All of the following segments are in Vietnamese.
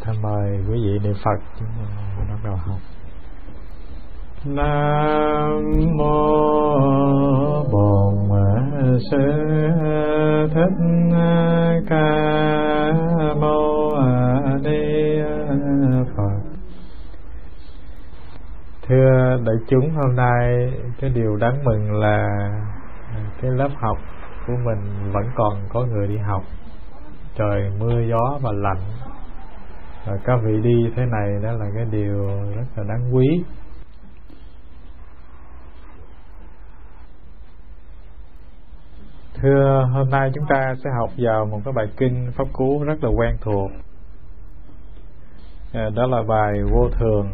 thầy mời quý vị niệm phật. Chúng ta bắt đầu học. Nam mô bổn sư thích ca mâu ni phật. Thưa đại chúng, hôm nay cái điều đáng mừng là cái lớp học của mình vẫn còn có người đi học. Trời mưa gió và lạnh các vị đi thế này đó là cái điều rất là đáng quý. Thưa hôm nay chúng ta sẽ học vào một cái bài kinh pháp cú rất là quen thuộc. À, đó là bài vô thường.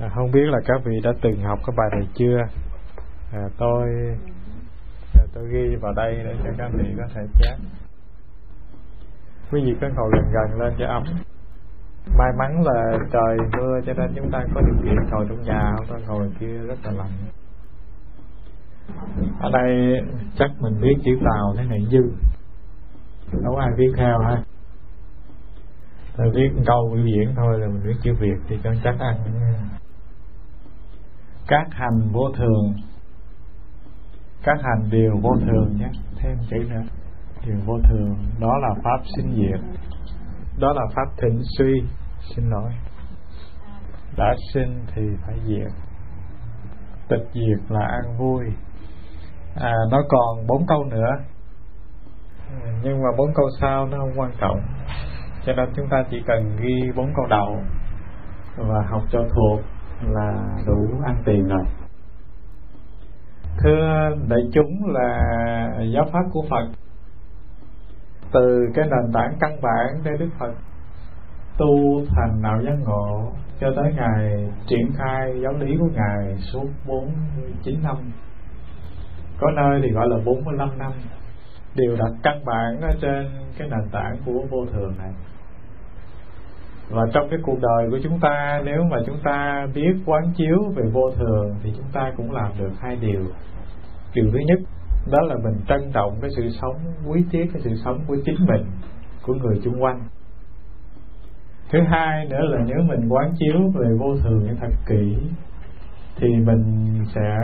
À, không biết là các vị đã từng học cái bài này chưa? À, tôi à, tôi ghi vào đây để cho các vị có thể chép quý vị cứ ngồi gần gần lên cho ấm may mắn là trời mưa cho nên chúng ta có điều kiện ngồi trong nhà, không ta ngồi kia rất là lạnh. Ở đây chắc mình biết chữ tàu thế này dư. Đâu ai viết theo ha. Tôi viết câu biểu diễn thôi là mình viết chữ việt thì cho chắc ăn. Các hành vô thường. Các hành đều vô thường nhé. Thêm chữ nữa điều vô thường, đó là pháp sinh diệt. Đó là pháp thịnh suy, xin lỗi. Đã sinh thì phải diệt. Tịch diệt là an vui. À nó còn bốn câu nữa. Nhưng mà bốn câu sau nó không quan trọng. Cho nên chúng ta chỉ cần ghi bốn câu đầu và học cho thuộc là đủ ăn tiền rồi. Thưa đại chúng là giáo pháp của phật từ cái nền tảng căn bản để Đức Phật tu thành đạo giác ngộ cho tới ngày triển khai giáo lý của ngài suốt 49 năm. Có nơi thì gọi là 45 năm. Đều đặt căn bản ở trên cái nền tảng của vô thường này. Và trong cái cuộc đời của chúng ta, nếu mà chúng ta biết quán chiếu về vô thường thì chúng ta cũng làm được hai điều. Điều thứ nhất đó là mình trân trọng cái sự sống quý tiếc cái sự sống của chính mình của người chung quanh. Thứ hai nữa là nếu mình quán chiếu về vô thường như thật kỹ thì mình sẽ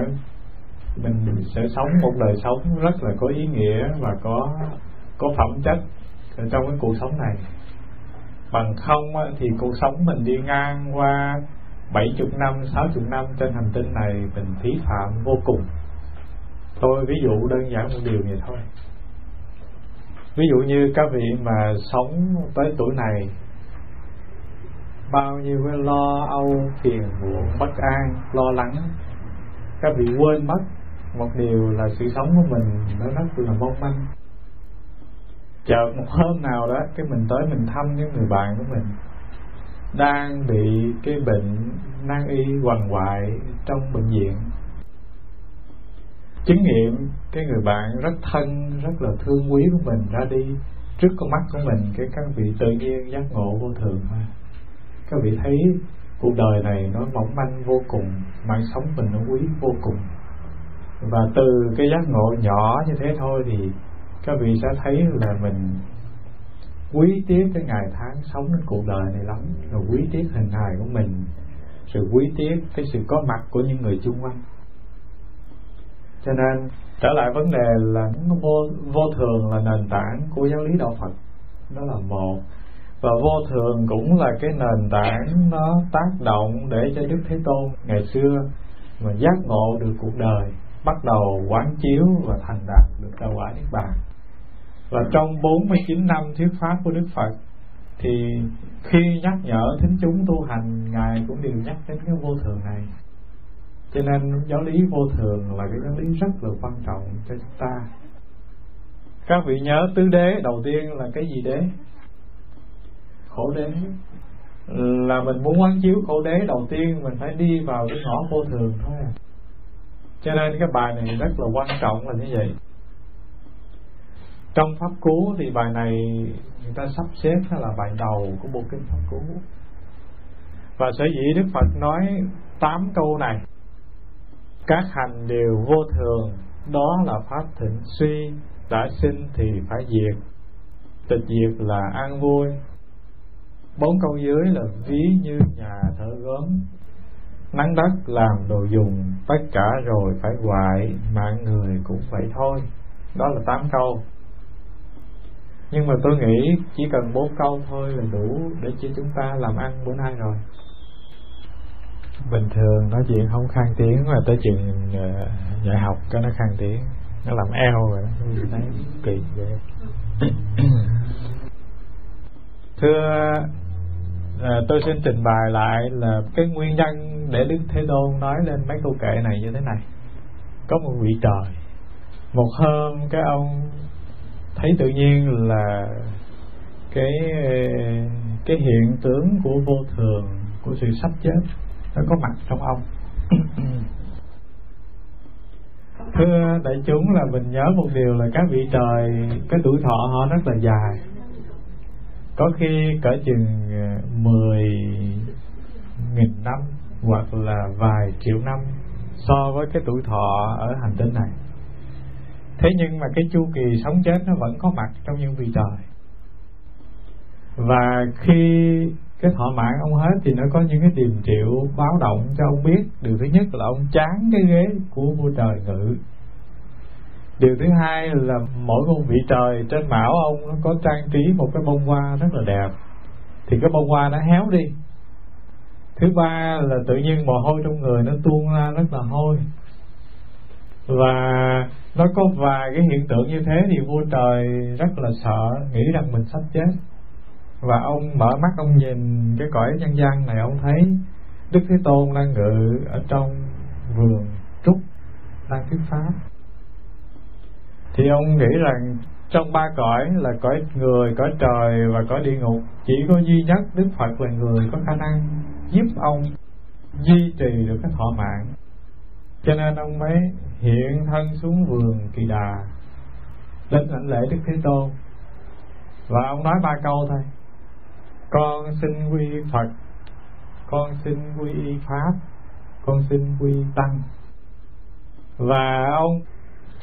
mình sẽ sống một đời sống rất là có ý nghĩa và có có phẩm chất ở trong cái cuộc sống này. Bằng không thì cuộc sống mình đi ngang qua bảy chục năm, sáu chục năm trên hành tinh này mình phí phạm vô cùng tôi ví dụ đơn giản một điều vậy thôi. Ví dụ như các vị mà sống tới tuổi này, bao nhiêu cái lo âu, phiền muộn, bất an, lo lắng, các vị quên mất một điều là sự sống của mình nó rất là mong manh. Chợt một hôm nào đó, cái mình tới mình thăm những người bạn của mình, đang bị cái bệnh nan y quằn quại trong bệnh viện chứng nghiệm cái người bạn rất thân, rất là thương quý của mình ra đi. Trước con mắt của mình, cái, các vị tự nhiên, giác ngộ vô thường thôi các vị thấy cuộc đời này nó mỏng manh vô cùng, mạng sống mình nó quý vô cùng. Và từ cái giác ngộ nhỏ như thế thôi thì các vị sẽ thấy là mình quý tiếc cái ngày tháng sống trên cuộc đời này lắm. Rồi quý tiếc hình hài của mình, sự quý tiếc cái sự có mặt của những người chung quanh cho nên, trở lại vấn đề là vô vô thường là nền tảng của giáo lý đạo Phật. Đó là một. Và vô thường cũng là cái nền tảng nó tác động để cho Đức Thế Tôn ngày xưa mà giác ngộ được cuộc đời, bắt đầu quán chiếu và thành đạt được đạo quả niết bàn. Và trong 49 năm thuyết pháp của Đức Phật, thì khi nhắc nhở thính chúng tu hành, ngài cũng đều nhắc đến cái vô thường này cho nên giáo lý vô thường là cái giáo lý rất là quan trọng cho chúng ta. Các vị nhớ tứ đế đầu tiên là cái gì đế? Khổ đế. Là mình muốn quán chiếu khổ đế đầu tiên, mình phải đi vào cái ngõ vô thường thôi à. cho nên cái bài này rất là quan trọng là như vậy. Trong pháp cú thì bài này người ta sắp xếp là bài đầu của bộ kinh pháp cú. Và sở dĩ đức phật nói tám câu này các hành đều vô thường, đó là pháp thịnh suy, đã sinh thì phải diệt. Tịch diệt là an vui. Bốn câu dưới là ví như nhà thợ gốm. Nắng đất làm đồ dùng, tất cả rồi phải hoại, mạng người cũng vậy thôi. Đó là tám câu. Nhưng mà tôi nghĩ chỉ cần bốn câu thôi là đủ để cho chúng ta làm ăn bữa nay rồi bình thường nói chuyện không khang tiếng mà tới chuyện uh, dạy học cái nó khang tiếng nó làm eo rồi đó thấy kỳ vậy thưa à, tôi xin trình bày lại là cái nguyên nhân để đức thế tôn nói lên mấy câu kệ này như thế này. Có một vị trời một hôm cái ông thấy tự nhiên là cái cái hiện tướng của vô thường của sự sắp chết nó có mặt trong ông. Thưa đại chúng là mình nhớ một điều là các vị trời cái tuổi thọ họ rất là dài. Có khi cỡ chừng ờ, mười nghìn năm hoặc là vài triệu năm so với cái tuổi thọ ở hành tinh này. Thế nhưng mà cái chu kỳ sống chết nó vẫn có mặt trong những vị trời. Và khi cái thọ mạng ông hết thì nó có những cái điềm triệu báo động cho ông biết. Điều thứ nhất là ông chán cái ghế của vua trời ngự. Điều thứ hai là mỗi một vị trời trên mão ông nó có trang trí một cái bông hoa rất là đẹp. Thì cái bông hoa nó héo đi. Thứ ba là tự nhiên mồ hôi trong người nó tuôn ra rất là hôi. Và nó có vài cái hiện tượng như thế thì vua trời rất là sợ, nghĩ rằng mình sắp chết và ông mở mắt ông nhìn cái cõi nhân gian này, ông thấy đức thế tôn đang ngự ở trong vườn trúc đang thuyết pháp. Thì ông nghĩ rằng trong ba cõi là cõi người, cõi trời và cõi địa ngục, chỉ có duy nhất đức phật là người có khả năng giúp ông duy trì được cái thọ mạng. Cho nên ông mới hiện thân xuống vườn kỳ đà đến lãnh lễ đức thế tôn. Và ông nói ba câu thôi con xin quy phật, con xin quy y pháp, con xin quy tăng. Và ông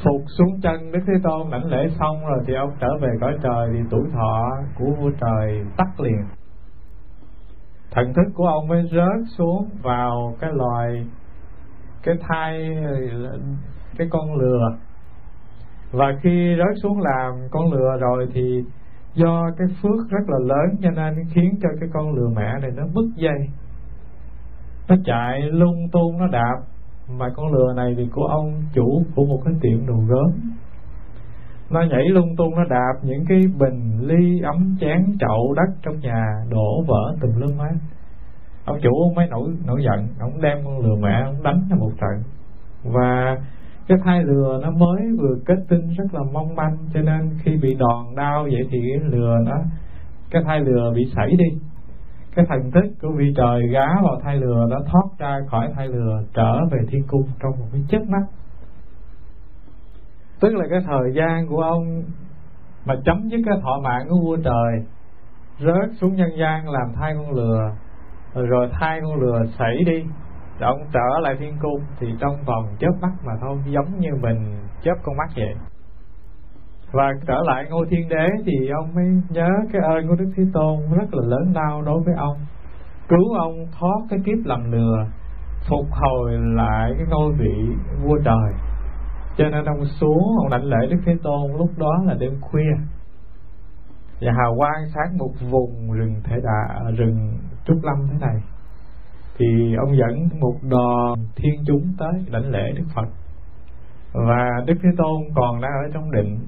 phục xuống chân đức thế tôn lãnh lễ xong rồi thì ông trở về cõi trời thì tuổi thọ của vua trời tắt liền. Thần thức của ông mới rớt xuống vào cái loài, cái thai, cái con lừa. Và khi rớt xuống làm con lừa rồi thì do cái phước rất là lớn, cho nên khiến cho cái con lừa mẹ này nó bứt dây. Nó chạy lung tung, nó đạp. Mà con lừa này thì của ông chủ của một cái tiệm đồ gốm. Nó nhảy lung tung, nó đạp những cái bình ly ấm chén chậu đất trong nhà đổ vỡ từng lưng hết. Ông chủ ông mới nổi nổi giận. Ông đem con lừa mẹ, ông đánh cho một trận. Và cái thai lừa nó mới vừa kết tinh rất là mong manh, cho nên khi bị đòn đau vậy thì cái lừa nó, cái thai lừa bị sảy đi. Cái thần thức của vị trời gá vào thai lừa nó thoát ra khỏi thai lừa trở về thiên cung trong một cái chớp mắt. Tức là cái thời gian của ông mà chấm dứt cái thọ mạng của vua trời, rớt xuống nhân gian làm thai con lừa, rồi thai con lừa xảy đi động trở lại thiên cung thì trong vòng chớp mắt mà thôi, giống như mình chớp con mắt vậy. Và trở lại ngôi thiên đế thì ông mới nhớ cái ơn của đức thế tôn rất là lớn lao đối với ông. Cứu ông thoát cái kiếp làm lừa, phục hồi lại cái ngôi vị vua trời. Cho nên ông xuống, ông đảnh lễ đức thế tôn lúc đó là đêm khuya. Và hào quang sáng một vùng rừng thể đà, rừng trúc lâm thế này thì ông dẫn một đoàn thiên chúng tới đảnh lễ đức phật. Và đức thế tôn còn đang ở trong định.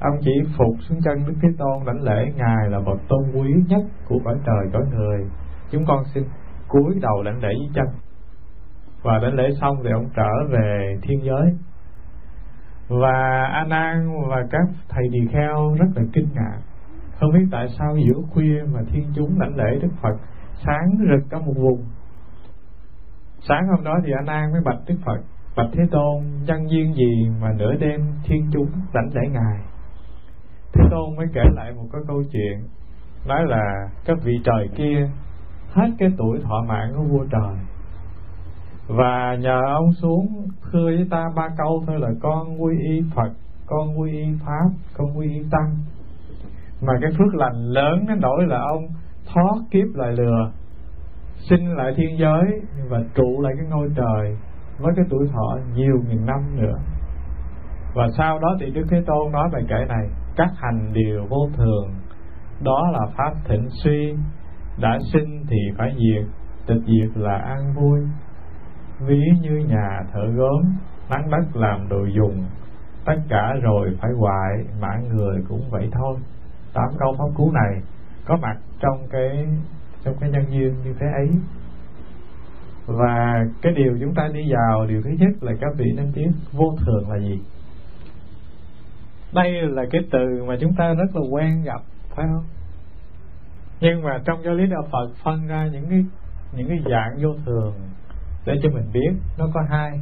Ông chỉ phục xuống chân đức thế tôn đảnh lễ, ngài là bậc tôn quý nhất của cõi trời, cõi người. Chúng con xin cúi đầu đảnh lễ dưới chân và đảnh lễ xong thì ông trở về thiên giới. Và a nan và các thầy tỳ kheo rất là kinh ngạc. Không biết tại sao giữa khuya mà thiên chúng đảnh lễ đức phật sáng rực cả một vùng sáng hôm đó thì anh an mới bạch đức phật, bạch thế tôn, nhân duyên gì mà nửa đêm thiên chúng lãnh lễ ngài? Thế tôn mới kể lại một cái câu chuyện, nói là các vị trời kia hết cái tuổi thọ mạng của vua trời. Và nhờ ông xuống thưa với ta ba câu thôi là con quy y phật, con quy y pháp, con quy y tăng. Mà cái phước lành lớn nó nổi là ông thoát kiếp lại lừa sinh lại thiên giới và trụ lại cái ngôi trời với cái tuổi thọ nhiều nghìn năm nữa. Và sau đó thì Đức Thế Tôn nói bài kể này, các hành điều vô thường, đó là pháp thịnh suy, đã sinh thì phải diệt, tịch diệt là an vui. Ví như nhà thợ gốm, nắng đất làm đồ dùng, tất cả rồi phải hoại mạng người cũng vậy thôi. Tám câu pháp cú này có mặt trong cái trong cái nhân duyên như thế ấy. Và cái điều chúng ta đi vào, điều thứ nhất là các vị nên biết vô thường là gì. Đây là cái từ mà chúng ta rất là quen gặp, phải không? Nhưng mà trong giáo lý đạo Phật phân ra những cái những cái dạng vô thường để cho mình biết nó có hai.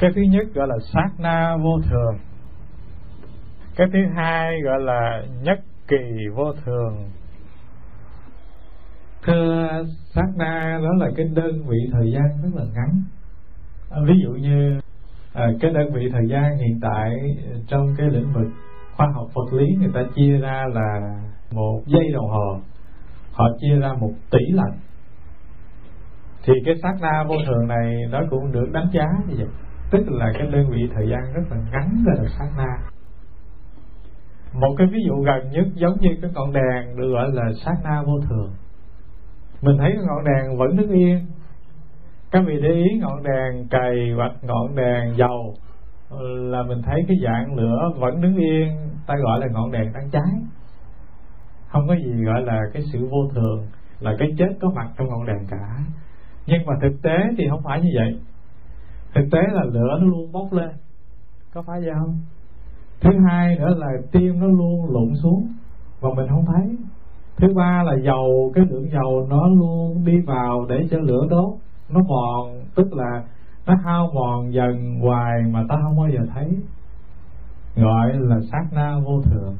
Cái thứ nhất gọi là sát na vô thường. Cái thứ hai gọi là nhất kỳ vô thường thưa sát na đó là cái đơn vị thời gian rất là ngắn. À, ví dụ như à, cái đơn vị thời gian hiện tại trong cái lĩnh vực khoa học vật lý người ta chia ra là một giây đồng hồ. Họ chia ra một tỷ lần. Thì cái sát na vô thường này nó cũng được đánh giá như vậy. Tức là cái đơn vị thời gian rất là ngắn là là sát na một cái ví dụ gần nhất giống như cái ngọn đèn được gọi là sát na vô thường mình thấy ngọn đèn vẫn đứng yên. Các vị để ý ngọn đèn cày hoặc ngọn đèn dầu là mình thấy cái dạng lửa vẫn đứng yên, ta gọi là ngọn đèn đang cháy. Không có gì gọi là cái sự vô thường, là cái chết có mặt trong ngọn đèn cả. Nhưng mà thực tế thì không phải như vậy. Thực tế là lửa nó luôn bốc lên. Có phải vậy không? Thứ hai nữa là tim nó luôn lụng xuống, mà mình không thấy thứ ba là dầu, cái lượng dầu nó luôn đi vào để cho lửa đốt. Nó mòn, tức là nó hao mòn dần hoài mà ta không bao giờ thấy. Gọi là sát na vô thường.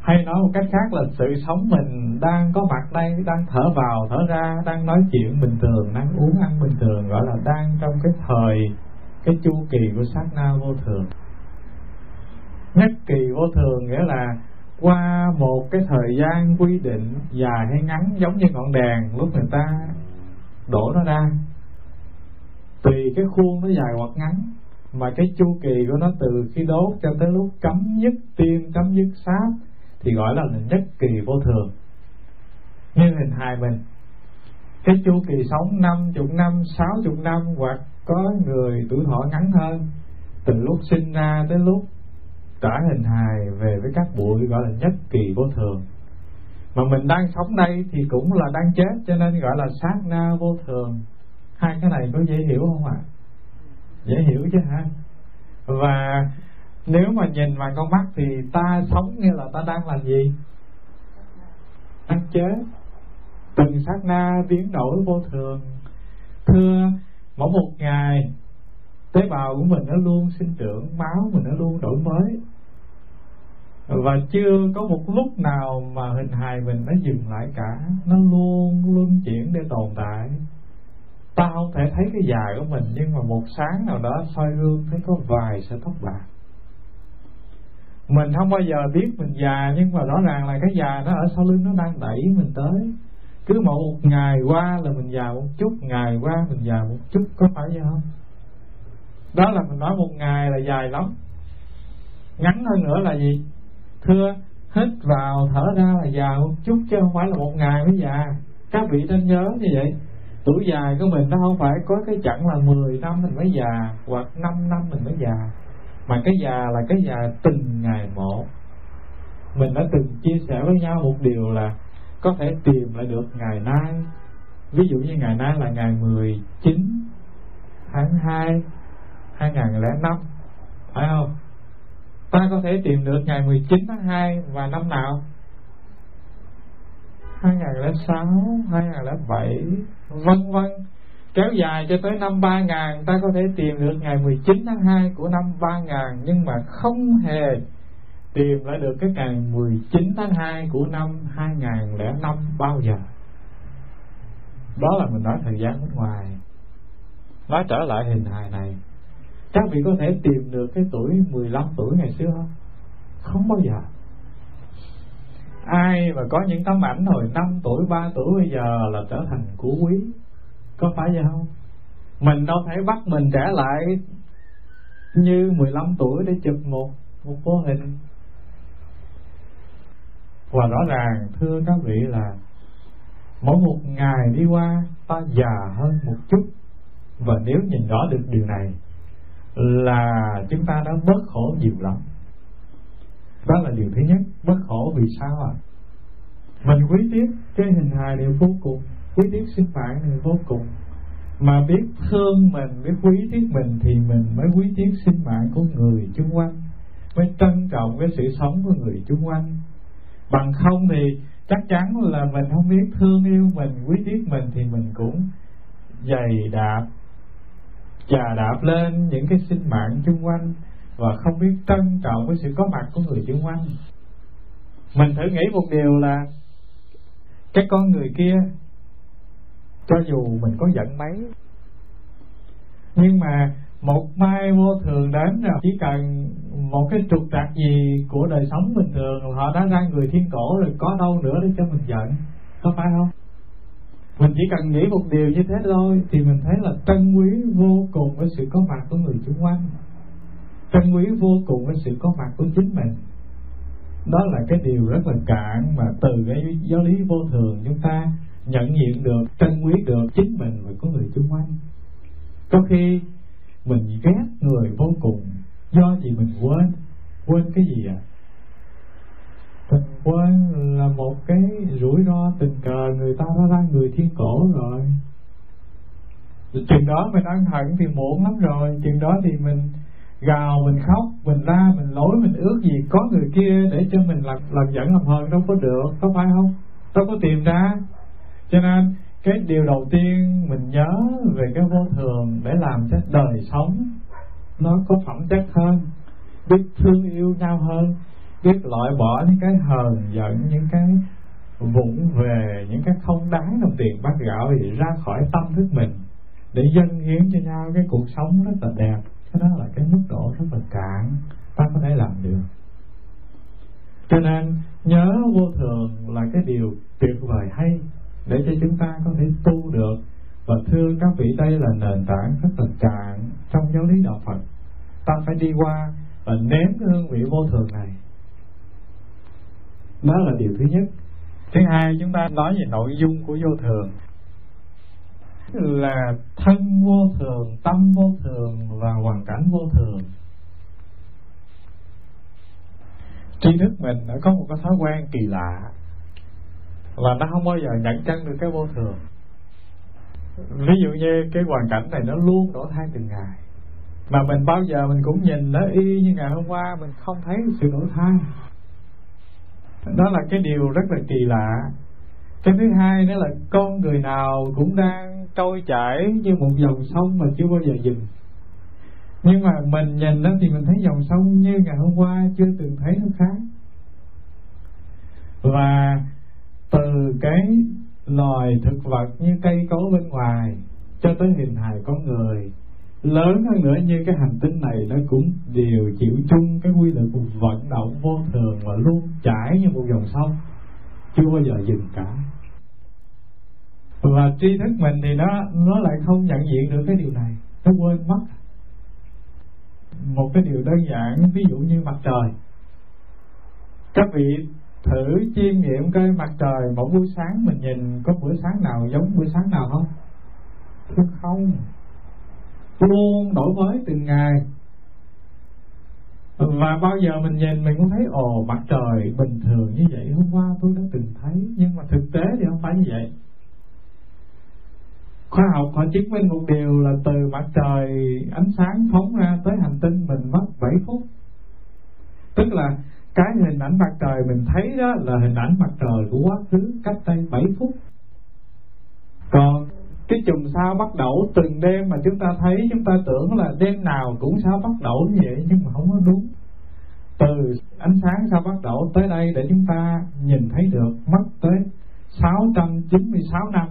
Hay nói một cách khác là sự sống mình đang có mặt đây, đang thở vào, thở ra, đang nói chuyện bình thường, đang uống ăn bình thường, gọi là đang trong cái thời, cái chu kỳ của sát na vô thường. Nhất kỳ vô thường nghĩa là qua một cái thời gian quy định dài hay ngắn giống như ngọn đèn, lúc người ta đổ nó ra, tùy cái khuôn nó dài hoặc ngắn, mà cái chu kỳ của nó từ khi đốt cho tới lúc cấm dứt tim cấm dứt sáp thì gọi là nhất kỳ vô thường. Như hình hài mình, cái chu kỳ sống năm chục năm, sáu chục năm hoặc có người tuổi thọ ngắn hơn, từ lúc sinh ra tới lúc trả hình hài về với các bụi gọi là nhất kỳ vô thường. Mà mình đang sống đây thì cũng là đang chết, cho nên gọi là sát na vô thường. Hai cái này có dễ hiểu không ạ? Dễ hiểu chứ hả và nếu mà nhìn bằng con mắt thì ta sống như là ta đang làm gì? Đang chết. Từng sát na biến đổi vô thường. Thưa, mỗi một ngày tế bào của mình nó luôn sinh trưởng, máu mình nó luôn đổi mới. Và chưa có một lúc nào mà hình hài mình nó dừng lại cả. Nó luôn luôn chuyển để tồn tại. Ta không thể thấy cái già của mình, nhưng mà một sáng nào đó soi gương thấy có vài sợi tóc bạc. Mình không bao giờ biết mình già, nhưng mà rõ ràng là cái già nó ở sau lưng nó đang đẩy mình tới. Cứ một ngày qua là mình già một chút, ngày qua mình già một chút, có phải vậy không? Đó là mình nói một ngày là dài lắm. Ngắn hơn nữa là gì? Thưa, hít vào, thở ra là già một chút chứ không phải là một ngày mới già. Các vị nên nhớ như vậy. Tuổi dài của mình nó không phải có cái chặng là 10 năm mình mới già hoặc 5 năm mình mới già. Mà cái già là cái già từng ngày một. Mình đã từng chia sẻ với nhau một điều là có thể tìm lại được ngày nay. Ví dụ như ngày nay là ngày 19 tháng 2 2005 phải không? Ta có thể tìm được ngày 19 tháng 2 và năm nào? 2006 2007 vân vân. Kéo dài cho tới năm 3000 ta có thể tìm được ngày 19 tháng 2 của năm 3000 nhưng mà không hề tìm lại được cái ngày 19 tháng 2 của năm 2005 bao giờ. Đó là mình nói thời gian bên ngoài. Nói trở lại hình hài này các vị có thể tìm được cái tuổi 15 tuổi ngày xưa không? Không bao giờ. Ai mà có những tấm ảnh hồi 5 tuổi 3 tuổi bây giờ là trở thành của quý? Có phải vậy không? Mình đâu thể bắt mình trẻ lại như 15 tuổi để chụp một một vô hình. Và rõ ràng, thưa các vị, là mỗi một ngày đi qua, ta già hơn một chút. Và nếu nhìn rõ được điều này là chúng ta đã bớt khổ nhiều lắm. Đó là điều thứ nhất, bớt khổ vì sao à mình quý tiếc, cái hình hài này vô cùng, quý tiếc sinh mạng này vô cùng. Mà biết thương mình, biết quý tiếc mình thì mình mới quý tiếc sinh mạng của người chung quanh, mới trân trọng cái sự sống của người chung quanh. Bằng không thì chắc chắn là mình không biết thương yêu mình, quý tiếc mình thì mình cũng dày đạp chà đạp lên những cái sinh mạng xung quanh và không biết trân trọng với sự có mặt của người xung quanh. Mình thử nghĩ một điều là cái con người kia, cho dù mình có giận mấy, nhưng mà một mai vô thường đến rồi chỉ cần một cái trục trặc gì của đời sống bình thường, họ đã ra người thiên cổ rồi, có đâu nữa để cho mình giận, có phải không? Mình chỉ cần nghĩ một điều như thế thôi, thì mình thấy là trân quý vô cùng với sự có mặt của người xung quanh trân quý vô cùng với sự có mặt của chính mình. Đó là cái điều rất là cạn mà từ cái giáo lý vô thường chúng ta nhận diện được trân quý được chính mình và có người xung quanh có khi mình ghét người vô cùng. Do gì mình quên? Quên cái gì ạ? à? Mình quên là một cái rủi ro tình cờ người ta đã ra người thiên cổ rồi. Chừng đó mình ăn hận thì muộn lắm rồi. Chừng đó thì mình gào, mình khóc, mình la, mình lỗi mình ước gì có người kia để cho mình làm làm giận làm hờn đâu có được, có phải không? Đâu có tìm ra. Cho nên, cái điều đầu tiên mình nhớ về cái vô thường để làm cho đời sống nó có phẩm chất hơn, biết thương yêu nhau hơn biết loại bỏ những cái hờn giận, những cái vụng về, những cái không đáng đồng tiền bát gạo thì ra khỏi tâm thức mình để dâng hiến cho nhau cái cuộc sống rất là đẹp. Cái đó là cái mức độ rất là cạn. Ta có thể làm được. Cho nên, nhớ vô thường là cái điều tuyệt vời hay để cho chúng ta có thể tu được. Và thưa các vị đây là nền tảng rất là cạn trong giáo lý đạo Phật. Ta phải đi qua và nếm cái hương vị vô thường này đó là điều thứ nhất. Thứ hai, chúng ta nói về nội dung của vô thường. Là thân vô thường, tâm vô thường và hoàn cảnh vô thường. Tri thức mình đã có một cái thói quen kỳ lạ là nó không bao giờ nhận chân được cái vô thường. Ví dụ như cái hoàn cảnh này nó luôn đổi thay từng ngày. Mà mình bao giờ mình cũng nhìn nó y như ngày hôm qua, mình không thấy sự đổi thay đó là cái điều rất là kỳ lạ. Cái thứ hai nữa là con người nào cũng đang trôi chảy như một dòng sông mà chưa bao giờ dừng. Nhưng mà mình nhìn nó thì mình thấy dòng sông như ngày hôm qua chưa từng thấy nó khác. Và từ cái loài thực vật như cây cối bên ngoài cho tới hình hài con người lớn hơn nữa như cái hành tinh này nó cũng đều chịu chung cái quy luật vận động vô thường và luôn chảy như một dòng sông, chưa bao giờ dừng cả. Và tri thức mình thì nó nó lại không nhận diện được cái điều này, nó quên mất. Một cái điều đơn giản, ví dụ như mặt trời. Các vị thử chiêm nghiệm coi mặt trời một buổi sáng mình nhìn có buổi sáng nào giống buổi sáng nào không? Không luôn đổi mới từng ngày. Và bao giờ mình nhìn, mình cũng thấy, ồ, mặt trời bình thường như vậy. Hôm qua tôi đã từng thấy, nhưng mà thực tế thì không phải như vậy. Khoa học họ chứng minh một điều là từ mặt trời ánh sáng phóng ra tới hành tinh mình mất 7 phút. Tức là cái hình ảnh mặt trời mình thấy đó là hình ảnh mặt trời của quá khứ cách đây 7 phút. Còn cái chùm sao bắt đầu từng đêm mà chúng ta thấy, chúng ta tưởng là đêm nào cũng sao bắt đầu như vậy, nhưng mà không có đúng. Từ ánh sáng sao bắt đầu tới đây để chúng ta nhìn thấy được mất tới 696 năm.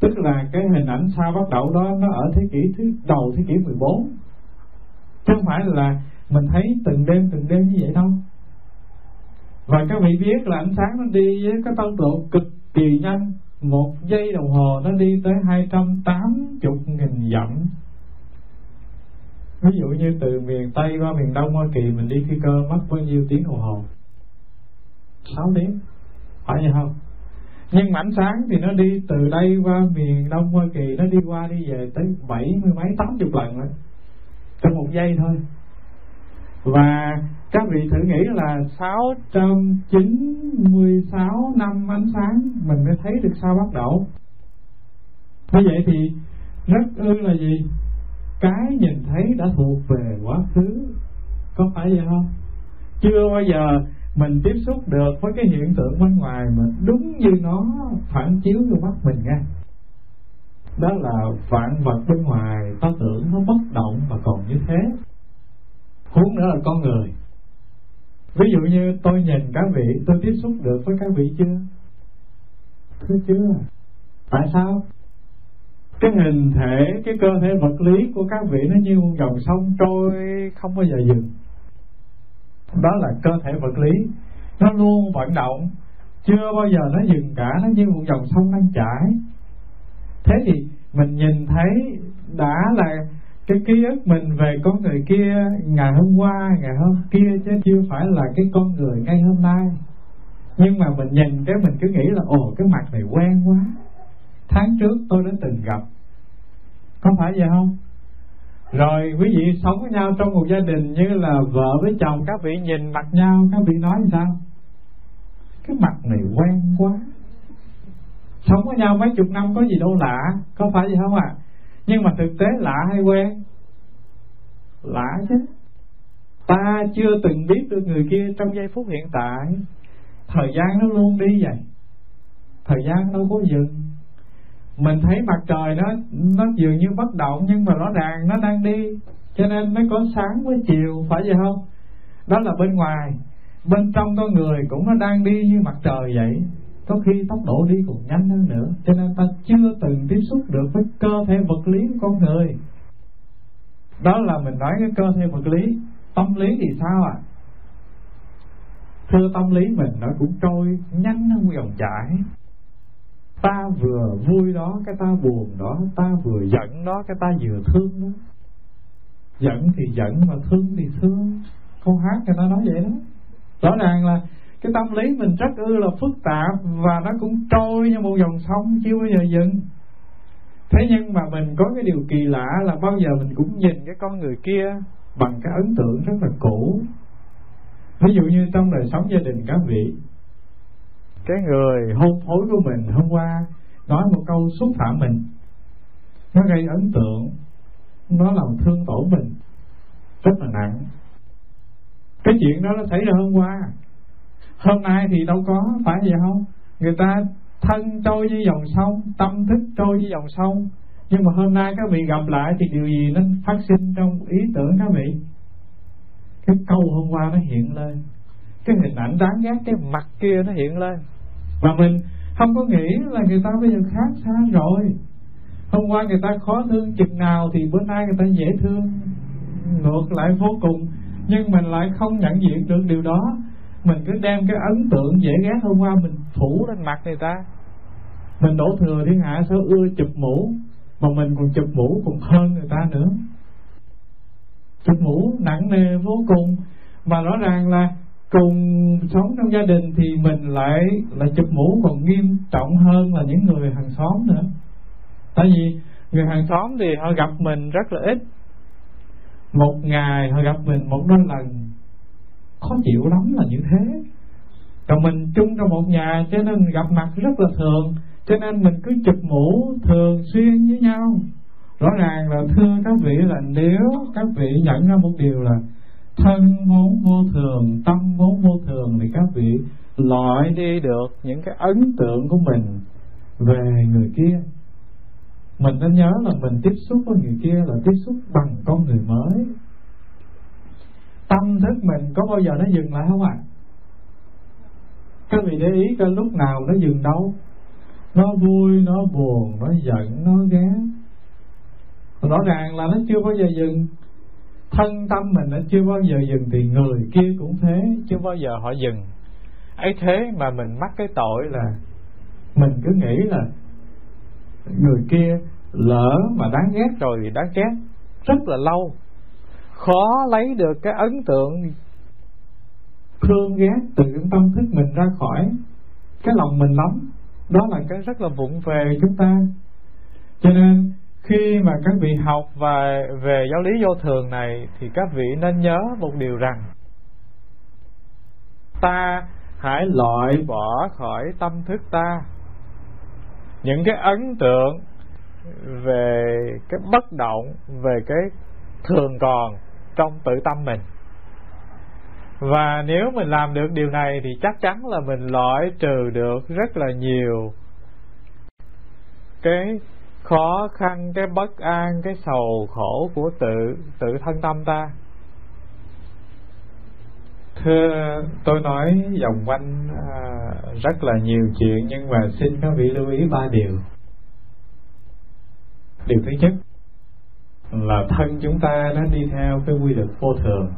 Tức là cái hình ảnh sao bắt đầu đó, nó ở thế kỷ thứ, đầu thế kỷ 14 chứ không phải là mình thấy từng đêm từng đêm như vậy đâu. Và các vị biết là ánh sáng nó đi với cái tốc độ cực kỳ nhanh một giây đồng hồ nó đi tới 280 nghìn dặm. Ví dụ như từ miền Tây qua miền Đông Hoa Kỳ, mình đi phi cơ mất bao nhiêu tiếng đồng hồ? 6 tiếng. Phải vậy không? Nhưng mà ánh sáng thì nó đi từ đây qua miền Đông Hoa Kỳ, nó đi qua đi về tới bảy mươi mấy, tám chục lần rồi. Trong một giây thôi và các vị thử nghĩ là 696 năm ánh sáng mình mới thấy được sao bắt đầu. Như vậy thì rất ư là gì? Cái nhìn thấy đã thuộc về quá khứ. Có phải vậy không? Chưa bao giờ mình tiếp xúc được với cái hiện tượng bên ngoài mà đúng như nó phản chiếu vô mắt mình nghe. Đó là vạn vật bên ngoài, ta tưởng nó bất động mà còn như thế huống nữa là con người. Ví dụ như tôi nhìn các vị, tôi tiếp xúc được với các vị chưa? Thưa chưa? Tại sao? Cái hình thể, cái cơ thể vật lý của các vị nó như một dòng sông trôi, không bao giờ dừng. Đó là cơ thể vật lý. Nó luôn vận động. Chưa bao giờ nó dừng cả, nó như một dòng sông đang chảy. Thế thì mình nhìn thấy đã là cái ký ức mình về con người kia ngày hôm qua, ngày hôm kia chứ chưa phải là cái con người ngay hôm nay. Nhưng mà mình nhìn cái mình cứ nghĩ là, ồ, cái mặt này quen quá. Tháng trước tôi đã từng gặp. Có phải vậy không? Rồi quý vị sống với nhau trong một gia đình như là vợ với chồng, các vị nhìn mặt nhau, các vị nói sao? Cái mặt này quen quá. Sống với nhau mấy chục năm có gì đâu lạ, có phải vậy không ạ? à? Nhưng mà thực tế lạ hay quen lạ chứ. Ta chưa từng biết được người kia trong giây phút hiện tại. Thời gian nó luôn đi vậy. Thời gian đâu có dừng. Mình thấy mặt trời nó nó dường như bất động, nhưng mà rõ ràng nó đang đi. Cho nên mới có sáng với chiều, phải vậy không? Đó là bên ngoài. Bên trong con người cũng nó đang đi như mặt trời vậy có khi tốc độ đi còn nhanh hơn nữa. Cho nên ta chưa từng tiếp xúc được với cơ thể vật lý của con người. Đó là mình nói cái cơ thể vật lý. Tâm lý thì sao ạ? À? thưa tâm lý mình, nó cũng trôi nhanh hơn dòng chảy. Ta vừa vui đó, cái ta buồn đó, ta vừa giận đó, cái ta vừa thương đó. Giận thì giận mà thương thì thương. Câu hát người ta nói vậy đó. Rõ ràng là cái tâm lý mình rất ư là phức tạp và nó cũng trôi như một dòng sông chưa bao giờ dừng thế nhưng mà mình có cái điều kỳ lạ là bao giờ mình cũng nhìn cái con người kia bằng cái ấn tượng rất là cũ. Ví dụ như trong đời sống gia đình các vị, cái người hôn phối của mình hôm qua nói một câu xúc phạm mình. Nó gây ấn tượng, nó làm thương tổn mình rất là nặng. Cái chuyện đó nó xảy ra hôm qua hôm nay thì đâu có, phải vậy không? Người ta thân trôi như dòng sông, tâm thức trôi như dòng sông. Nhưng mà hôm nay các vị gặp lại thì điều gì nó phát sinh trong ý tưởng các vị? Cái câu hôm qua nó hiện lên. Cái hình ảnh đáng ghét, cái mặt kia nó hiện lên. Và mình không có nghĩ là người ta bây giờ khác xa rồi. Hôm qua người ta khó thương chừng nào thì bữa nay người ta dễ thương. Ngược lại vô cùng. Nhưng mình lại không nhận diện được điều đó mình cứ đem cái ấn tượng dễ ghét hôm qua mình phủ lên mặt người ta. Mình đổ thừa thiên hạ sao ưa chụp mũ, mà mình còn chụp mũ còn hơn người ta nữa. Chụp mũ nặng nề vô cùng, mà rõ ràng là cùng sống trong gia đình thì mình lại là chụp mũ còn nghiêm trọng hơn là những người hàng xóm nữa. Tại vì người hàng xóm thì họ gặp mình rất là ít. Một ngày họ gặp mình một đôi lần khó chịu lắm là như thế. Còn mình chung trong một nhà, cho nên gặp mặt rất là thường. Cho nên mình cứ chụp mũ thường xuyên với nhau. Rõ ràng là thưa các vị là nếu các vị nhận ra một điều là thân vốn vô thường, tâm vốn vô thường, thì các vị loại đi được những cái ấn tượng của mình về người kia. Mình nên nhớ là mình tiếp xúc với người kia là tiếp xúc bằng con người mới tâm thức mình có bao giờ nó dừng lại không ạ? À? các vị để ý coi lúc nào nó dừng đâu. Nó vui nó buồn nó giận nó ghét. Rõ ràng là nó chưa bao giờ dừng. Thân tâm mình nó chưa bao giờ dừng thì người kia cũng thế. Chưa bao giờ họ dừng. Ấy thế mà mình mắc cái tội là mình cứ nghĩ là người kia lỡ mà đáng ghét rồi thì đáng ghét. Rất là lâu khó lấy được cái ấn tượng thương ghét từ cái tâm thức mình ra khỏi cái lòng mình lắm đó là cái rất là vụng về chúng ta. Cho nên, khi mà các vị học về về giáo lý vô thường này, thì các vị nên nhớ một điều rằng, ta hãy loại bỏ khỏi tâm thức ta những cái ấn tượng về cái bất động, về cái thường còn trong tự tâm mình. Và nếu mình làm được điều này thì chắc chắn là mình loại trừ được rất là nhiều cái khó khăn cái bất an cái sầu khổ của tự tự thân tâm ta. Thưa tôi nói vòng quanh à, rất là nhiều chuyện nhưng mà xin các vị lưu ý ba điều. Điều thứ nhất là thân chúng ta nó đi theo cái quy luật vô thường.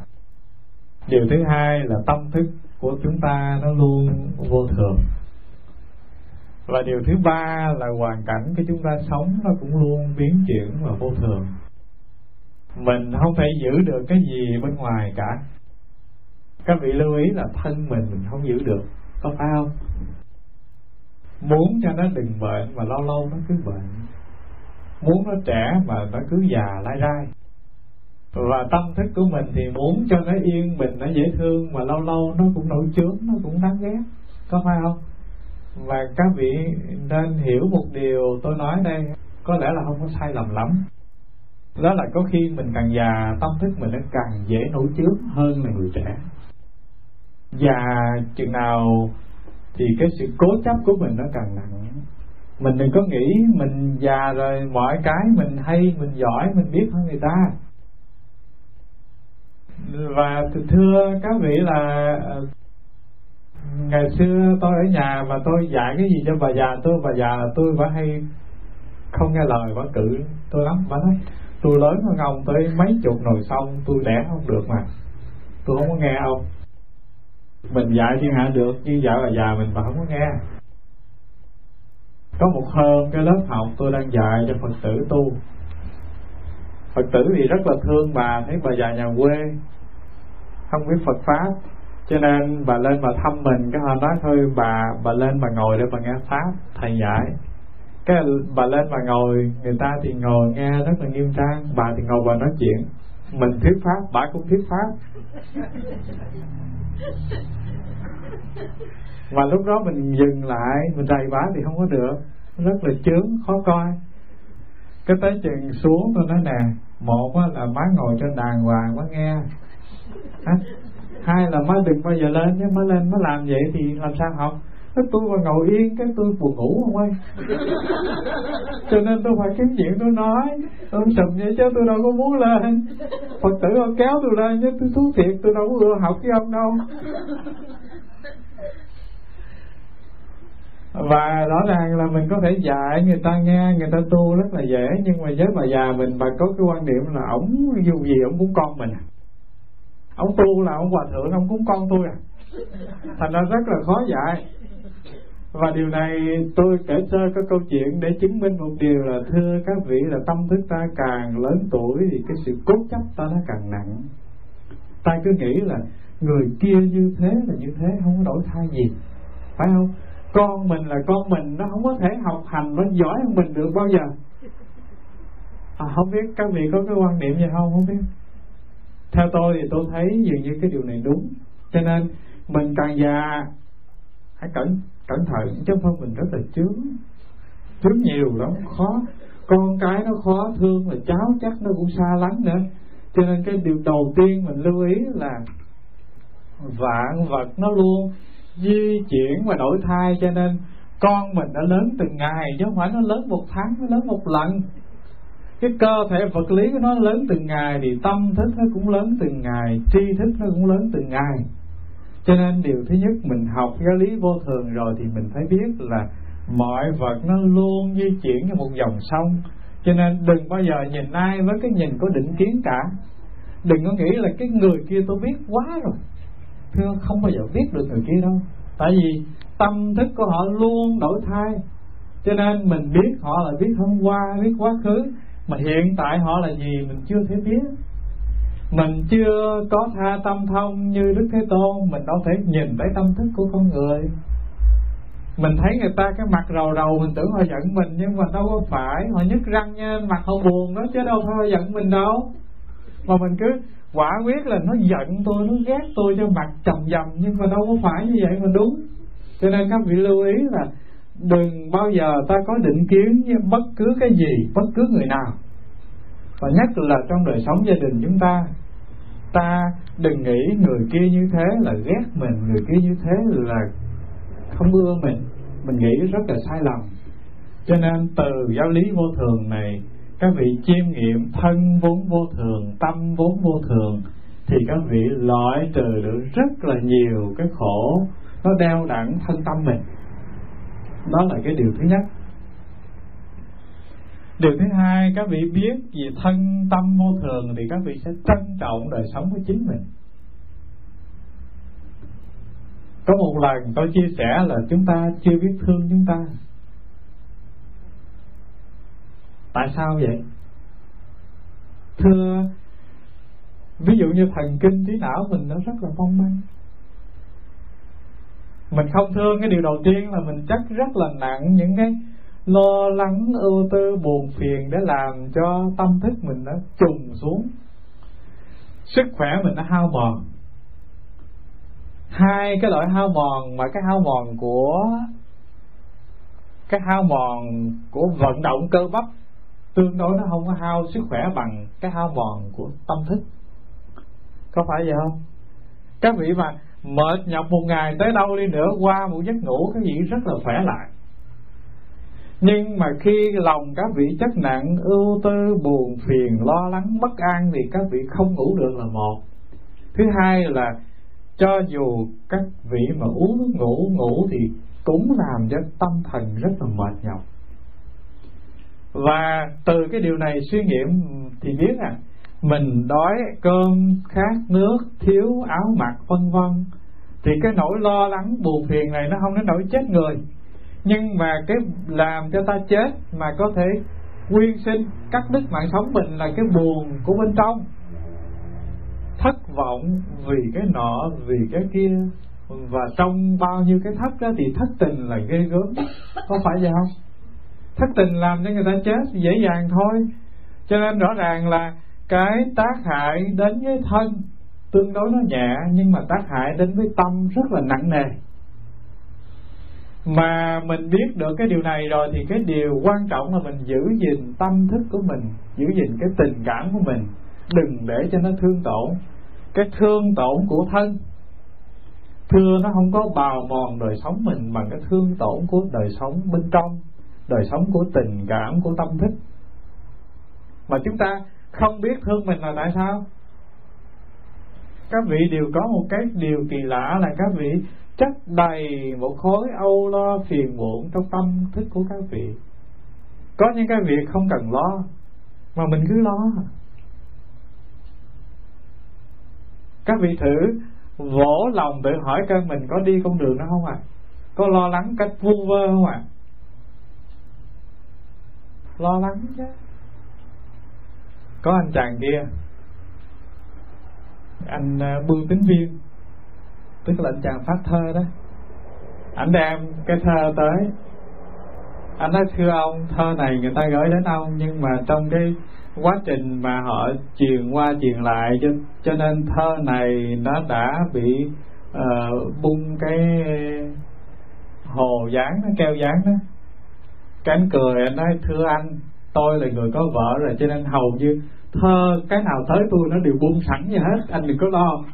Điều thứ hai là tâm thức của chúng ta nó luôn vô thường. Và điều thứ ba là hoàn cảnh của chúng ta sống nó cũng luôn biến chuyển và vô thường. Mình không thể giữ được cái gì bên ngoài cả. Các vị lưu ý là thân mình mình không giữ được, có phải không? Muốn cho nó đừng bệnh mà lâu lâu nó cứ bệnh muốn nó trẻ mà nó cứ già lai rai. Và tâm thức của mình thì muốn cho nó yên bình nó dễ thương, mà lâu lâu nó cũng nổi chướng, nó cũng đáng ghét. Có phải không? Và các vị nên hiểu một điều tôi nói đây, có lẽ là không có sai lầm lắm. Đó là có khi mình càng già, tâm thức mình nó càng dễ nổi chướng hơn là người trẻ. Già chừng nào thì cái sự cố chấp của mình nó càng nặng mình đừng có nghĩ mình già rồi mọi cái mình hay, mình giỏi, mình biết hơn người ta. Và thưa các vị là ờ, ngày xưa tôi ở nhà mà tôi dạy cái gì cho bà già, tôi, bà già là tôi vẫn hay không nghe lời vẫn cự tôi lắm, bà nói, tôi lớn hơn ông tới mấy chục nồi xong, tôi đẻ không được mà. Tôi không có nghe ông. Mình dạy thiên hạ được nhưng dạy bà già mình mà không có nghe có một hôm, cái lớp học tôi đang dạy cho phật tử tu. Phật tử thì rất là thương bà, thấy bà già nhà quê. Không biết phật pháp, cho nên bà lên bà thăm mình. Cái họ nói, thôi bà bà lên bà ngồi để bà nghe pháp, thầy dạy. Cái bà lên bà ngồi, người ta thì ngồi nghe rất là nghiêm trang. Bà thì ngồi bà nói chuyện. Mình thuyết pháp, bà cũng thuyết pháp. và lúc đó mình dừng lại mình rầy bả thì không có được. Rất là chướng khó coi. Cái tới chừng xuống tôi nói nè một là má ngồi cho đàng hoàng má nghe. Hai là má đừng bao giờ lên nhé má lên má làm vậy thì làm sao học? Cái tôi mà ngồi yên cái tôi buồn ngủ không ơi cho nên tôi phải kiếm chuyện tôi nói. Tôi sùm vậy chứ tôi đâu có muốn lên. Phật tử ông kéo tôi lên chứ tôi thú thiệt tôi đâu có ưa học với ông đâu và rõ ràng là mình có thể dạy người ta nghe, người ta tu rất là dễ, nhưng mà với bà già mình, bà có cái quan điểm là ổng dù gì ổng cũng con mình. À ông tu là ông hòa thượng ông cũng con tôi à. Thành ra rất là khó dạy. Và điều này tôi kể sơ cái câu chuyện để chứng minh một điều là, thưa các vị, là tâm thức ta càng lớn tuổi thì cái sự cố chấp ta nó càng nặng. Ta cứ nghĩ là người kia như thế là như thế, không có đổi thay gì. Phải không? Con mình là con mình nó không có thể học hành nó giỏi hơn mình được bao giờ. À, không biết các vị có cái quan niệm gì không không biết. Theo tôi thì tôi thấy dường như cái điều này đúng. Cho nên mình càng già hãy cẩn cẩn thận chứ không mình rất là chướng. Chướng nhiều lắm khó. Con cái nó khó thương là cháu chắc nó cũng xa lắm nữa. Cho nên cái điều đầu tiên mình lưu ý là vạn vật nó luôn di chuyển và đổi thai, cho nên con mình đã lớn từng ngày, chứ không phải nó lớn một tháng, nó lớn một lần. Cái cơ thể vật lý của nó lớn từng ngày, thì tâm thức nó cũng lớn từng ngày, tri thức nó cũng lớn từng ngày. Cho nên điều thứ nhất, mình học giáo lý vô thường rồi thì mình phải biết là mọi vật nó luôn di chuyển như một dòng sông. Cho nên đừng bao giờ nhìn ai với cái nhìn có định kiến cả. Đừng có nghĩ là cái người kia tôi biết quá rồi thưa, không bao giờ biết được người kia đâu. Tại vì tâm thức của họ luôn đổi thay. Cho nên mình biết họ là biết hôm qua, biết quá khứ, mà hiện tại họ là gì mình chưa thể biết. Mình chưa có tha tâm thông như đức thế tôn, mình đâu thể nhìn thấy tâm thức của con người. Mình thấy người ta cái mặt rầu rầu, mình tưởng họ giận mình, nhưng mà đâu có phải. Họ nhức răng nha, mặt họ buồn đó, chứ đâu phải họ giận mình đâu. Mà mình cứ quả quyết là nó giận tôi, nó ghét tôi cho mặt trầm dầm, nhưng mà đâu có phải như vậy mà đúng. Cho nên các vị lưu ý là đừng bao giờ ta có định kiến với bất cứ cái gì, bất cứ người nào. Và nhất là trong đời sống gia đình chúng ta ta đừng nghĩ người kia như thế là ghét mình, người kia như thế là không ưa mình. Mình nghĩ rất là sai lầm. Cho nên từ giáo lý vô thường này các vị chiêm nghiệm thân vốn vô thường, tâm vốn vô thường, thì các vị loại trừ được rất là nhiều cái khổ, nó đeo đẳng thân tâm mình. Đó là cái điều thứ nhất. Điều thứ hai, các vị biết về thân tâm vô thường thì các vị sẽ trân trọng đời sống của chính mình. Có một lần tôi chia sẻ là chúng ta chưa biết thương chúng ta. Tại sao vậy? Thưa, ví dụ như thần kinh trí não mình nó rất là mong manh mình không thương cái điều đầu tiên là mình chắc rất là nặng những cái lo lắng, ưu tư, buồn phiền để làm cho tâm thức mình nó trùng xuống. Sức khỏe mình nó hao mòn. Hai cái loại hao mòn mà cái hao mòn của, cái hao mòn của vận động cơ bắp tương đối nó không có hao sức khỏe bằng cái hao mòn của tâm thức. Có phải vậy không? Các vị mà mệt nhọc một ngày tới đâu đi nữa, qua một giấc ngủ các vị rất là khỏe lại. Nhưng mà khi lòng các vị chất nặng, ưu tư, buồn phiền, lo lắng, bất an thì các vị không ngủ được là một. Thứ hai là cho dù các vị mà uống, ngủ ngủ thì cũng làm cho tâm thần rất là mệt nhọc và từ cái điều này suy nghiệm thì biết à mình đói cơm, khát nước, thiếu áo mặc, vân vân. Thì cái nỗi lo lắng, buồn phiền này nó không đến nỗi chết người. Nhưng mà cái làm cho ta chết mà có thể quyên sinh, cắt đứt mạng sống mình là cái buồn của bên trong. Thất vọng vì cái nọ, vì cái kia. Và trong bao nhiêu cái thất đó thì thất tình là ghê gớm. Có phải vậy không? Thất tình làm cho người ta chết dễ dàng thôi. Cho nên rõ ràng là cái tác hại đến với thân tương đối nó nhẹ, nhưng mà tác hại đến với tâm rất là nặng nề. Mà mình biết được cái điều này rồi thì cái điều quan trọng là mình giữ gìn tâm thức của mình, giữ gìn cái tình cảm của mình, đừng để cho nó thương tổn. Cái thương tổn của thân, thưa nó không có bào mòn đời sống mình bằng cái thương tổn của đời sống bên trong đời sống của tình cảm, của tâm thức mà chúng ta không biết thương mình là tại sao các vị đều có một cái điều kỳ lạ là các vị chất đầy một khối âu lo phiền muộn trong tâm thức của các vị có những cái việc không cần lo, mà mình cứ lo các vị thử vỗ lòng tự hỏi coi mình có đi con đường đó không ạ à? có lo lắng cách vu vơ không ạ à? Lo lắng chứ. Có anh chàng kia. Anh ờ, bưu tính viên. Tức là anh chàng phát thơ đó. Anh đem cái thơ tới. Anh nói thưa ông thơ này người ta gửi đến ông nhưng mà trong cái quá trình mà họ truyền qua truyền lại cho cho nên thơ này nó đã bị uh, bung cái hồ dán nó keo dán đó cái anh cười anh nói, thưa anh, tôi là người có vợ rồi, cho nên hầu như thơ cái nào tới tôi nó đều buông sẵn như hết, anh đừng có lo.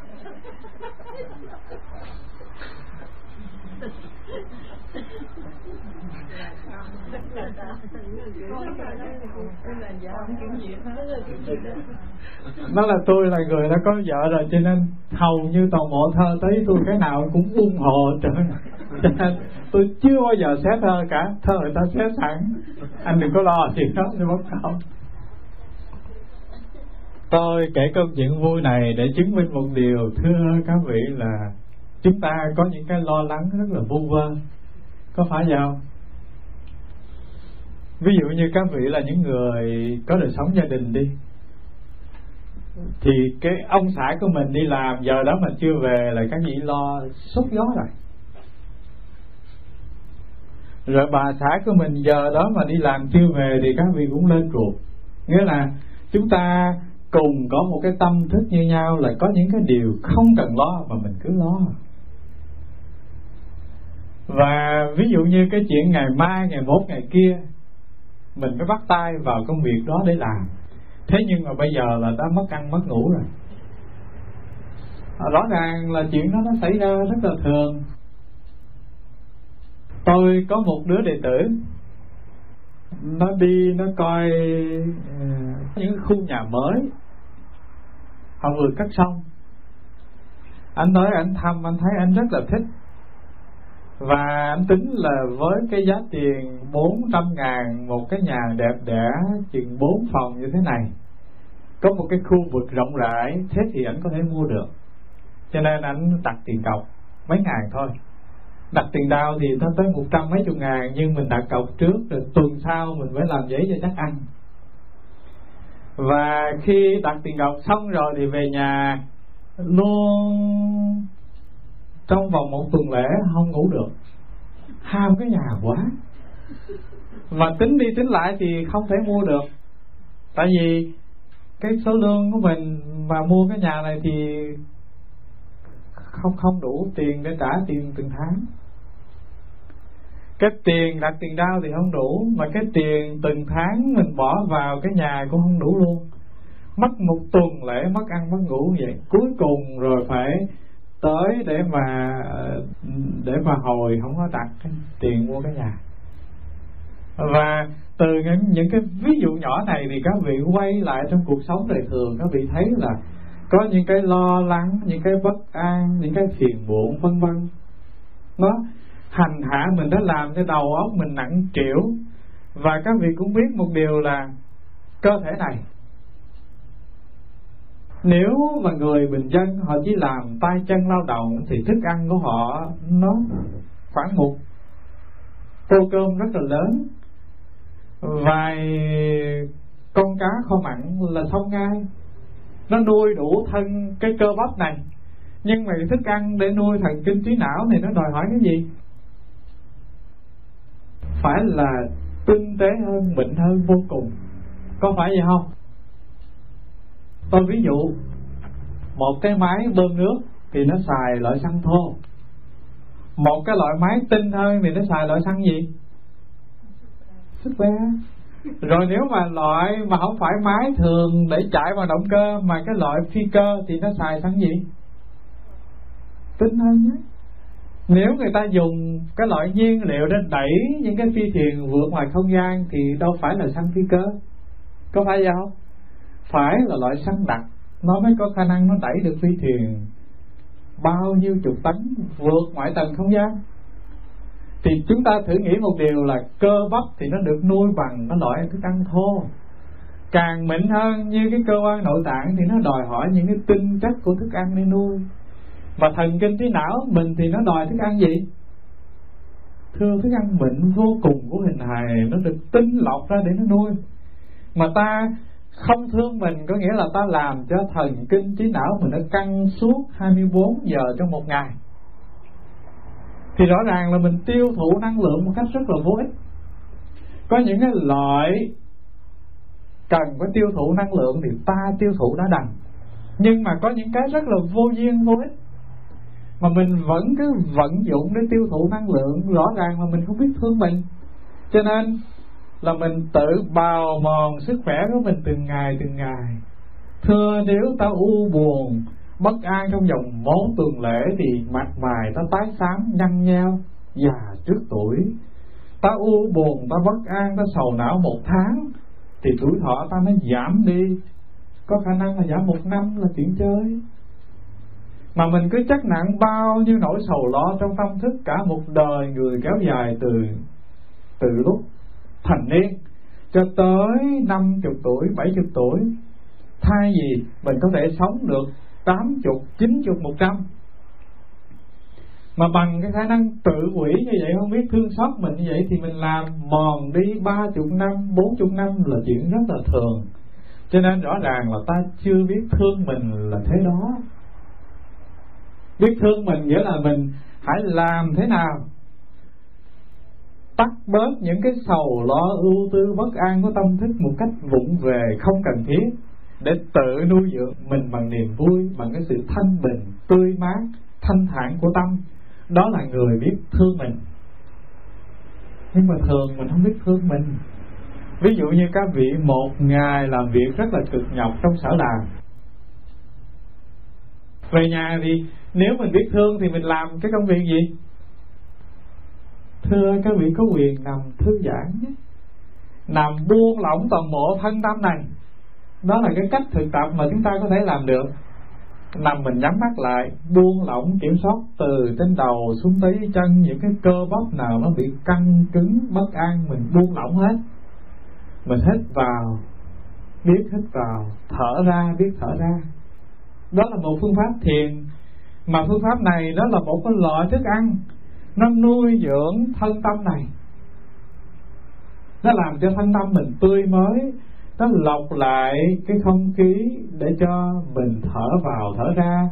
Nó là tôi là người đã có vợ rồi, cho nên hầu như toàn bộ thơ tới tôi cái nào cũng buông hộ trở tôi chưa bao giờ xé thơ cả, thơ người ta xé sẵn. Anh đừng có lo chuyện đó tôi bất cầu tôi kể câu chuyện vui này để chứng minh một điều, thưa các vị, là chúng ta có những cái lo lắng rất là vu vơ. Có phải vậy không? Ví dụ như các vị là những người có đời sống gia đình đi, thì cái ông xã của mình đi làm, giờ đó mà chưa về, là các vị lo sốt gió rồi rồi bà xã của mình giờ đó mà đi làm chưa về thì các vị cũng lên ruột. Nghĩa là chúng ta cùng có một cái tâm thức như nhau là có những cái điều không cần lo mà mình cứ lo. Và ví dụ như cái chuyện ngày mai, ngày mốt, ngày kia, mình mới bắt tay vào công việc đó để làm. Thế nhưng mà bây giờ là đã mất ăn, mất ngủ rồi. Rõ ràng là chuyện đó nó xảy ra rất là thường tôi có một đứa đệ tử. Nó đi nó coi uh, những khu nhà mới. Họ vừa cắt xong. Anh nói anh thăm anh thấy anh rất là thích. Và anh tính là với cái giá tiền 400 ngàn một cái nhà đẹp đẽ chừng 4 phòng như thế này có một cái khu vực rộng rãi thế thì anh có thể mua được. Cho nên anh đặt tiền cọc mấy ngàn thôi đặt tiền đau thì nó tới một trăm mấy chục ngàn, nhưng mình đặt cọc trước rồi tuần sau mình mới làm giấy cho chắc ăn. Và khi đặt tiền cọc xong rồi thì về nhà luôn trong vòng một tuần lễ không ngủ được. Ham cái nhà quá. Và tính đi tính lại thì không thể mua được. Tại vì cái số lương của mình mà mua cái nhà này thì không không đủ tiền để trả tiền từng tháng cái tiền đặt tiền đau thì không đủ mà cái tiền từng tháng mình bỏ vào cái nhà cũng không đủ luôn. Mất một tuần lễ mất ăn mất ngủ vậy. Cuối cùng rồi phải tới để mà ờ, để mà hồi không có đặt cái tiền mua cái nhà. Và từ những, những cái ví dụ nhỏ này thì các vị quay lại trong cuộc sống đời thường các vị thấy là có những cái lo lắng những cái bất an những cái phiền muộn vân vân. Nó hành hạ mình đã làm cho đầu óc mình nặng trĩu. Và các vị cũng biết một điều là cơ thể này, nếu mà người bình dân họ chỉ làm tay chân lao động thì thức ăn của họ nó khoảng một tô cơm rất là lớn. Vài con cá kho mặn là xong ngay. Nó nuôi đủ thân cái cơ bắp này. Nhưng mà thức ăn để nuôi thần kinh trí não này nó đòi hỏi cái gì? Phải là tinh tế hơn, mịn hơn, vô cùng. Có phải vậy không? Tôi ví dụ, một cái máy bơm nước thì nó xài loại xăng thô. Một cái loại máy tinh hơn thì nó xài loại xăng gì? Sức bé rồi nếu mà loại mà không phải máy thường để chạy vào động cơ, mà cái loại phi cơ thì nó xài xăng gì? Tinh hơn nhé nếu người ta dùng cái loại nhiên liệu để đẩy những cái phi thuyền vượt ngoài không gian thì đâu phải là xăng phi cơ. Có phải vậy không? Phải là loại xăng đặc, nó mới có khả năng nó đẩy được phi thuyền bao nhiêu chục tấn vượt ngoại tầng không gian. Thì chúng ta thử nghĩ một điều là cơ bắp thì nó được nuôi bằng nó loại thức ăn thô. Càng mịn hơn như cái cơ quan nội tạng thì nó đòi hỏi những cái tinh chất của thức ăn để nuôi và thần kinh trí não mình thì nó đòi thức ăn gì? Thưa thức ăn mịn vô cùng của hình hài, nó được tinh lọc ra để nó nuôi. Mà ta không thương mình có nghĩa là ta làm cho thần kinh trí não mình nó căng suốt 24 giờ trong một ngày. Thì rõ ràng là mình tiêu thụ năng lượng một cách rất là vô ích. Có những cái loại cần phải tiêu thụ năng lượng thì ta tiêu thụ đã đành. Nhưng mà có những cái rất là vô duyên vô ích mà mình vẫn cứ vận dụng để tiêu thụ năng lượng, rõ ràng mà mình không biết thương mình. Cho nên là mình tự bào mòn sức khỏe của mình từng ngày từng ngày. Thưa nếu ta u buồn, bất an trong vòng bốn tuần lễ thì mặt mày ta tái xám, nhăn nheo, già trước tuổi. Ta u buồn ta bất an ta sầu não một tháng thì tuổi thọ ta mới giảm đi. Có khả năng là giảm một năm là chuyện chơi mà mình cứ chắc nặng bao nhiêu nỗi sầu lo trong tâm thức cả một đời người kéo dài từ từ lúc thành niên cho tới năm chục tuổi, bảy chục tuổi. Thay vì mình có thể sống được tám chục, chín chục, một trăm. Mà bằng cái khả năng tự quỷ như vậy, không biết thương xót mình như vậy, thì mình làm mòn đi ba chục năm, bốn chục năm là chuyện rất là thường. Cho nên rõ ràng là ta chưa biết thương mình là thế đó biết thương mình nghĩa là mình hãy làm thế nào? Tắt bớt những cái sầu lo ưu tư bất an của tâm thức một cách vụng về không cần thiết, để tự nuôi dưỡng mình bằng niềm vui, bằng cái sự thanh bình, tươi mát, thanh thản của tâm. Đó là người biết thương mình. Nhưng mà thường mình không biết thương mình. Ví dụ như các vị một ngày làm việc rất là cực nhọc trong sở làm về nhà thì nếu mình biết thương thì mình làm cái công việc gì? Thưa các vị có quyền nằm thư giãn nhé. Nằm buông lỏng toàn bộ thân tâm này. Đó là cái cách thực tập mà chúng ta có thể làm được. Nằm mình nhắm mắt lại, buông lỏng kiểm soát từ trên đầu xuống tới chân, những cái cơ bắp nào nó bị căng cứng, bất an, mình buông lỏng hết. Mình hít vào, biết hít vào, thở ra, biết thở ra. Đó là một phương pháp thiền mà phương pháp này đó là một cái loại thức ăn nó nuôi dưỡng thân tâm này. Nó làm cho thân tâm mình tươi mới, nó lọc lại cái không khí để cho mình thở vào, thở ra.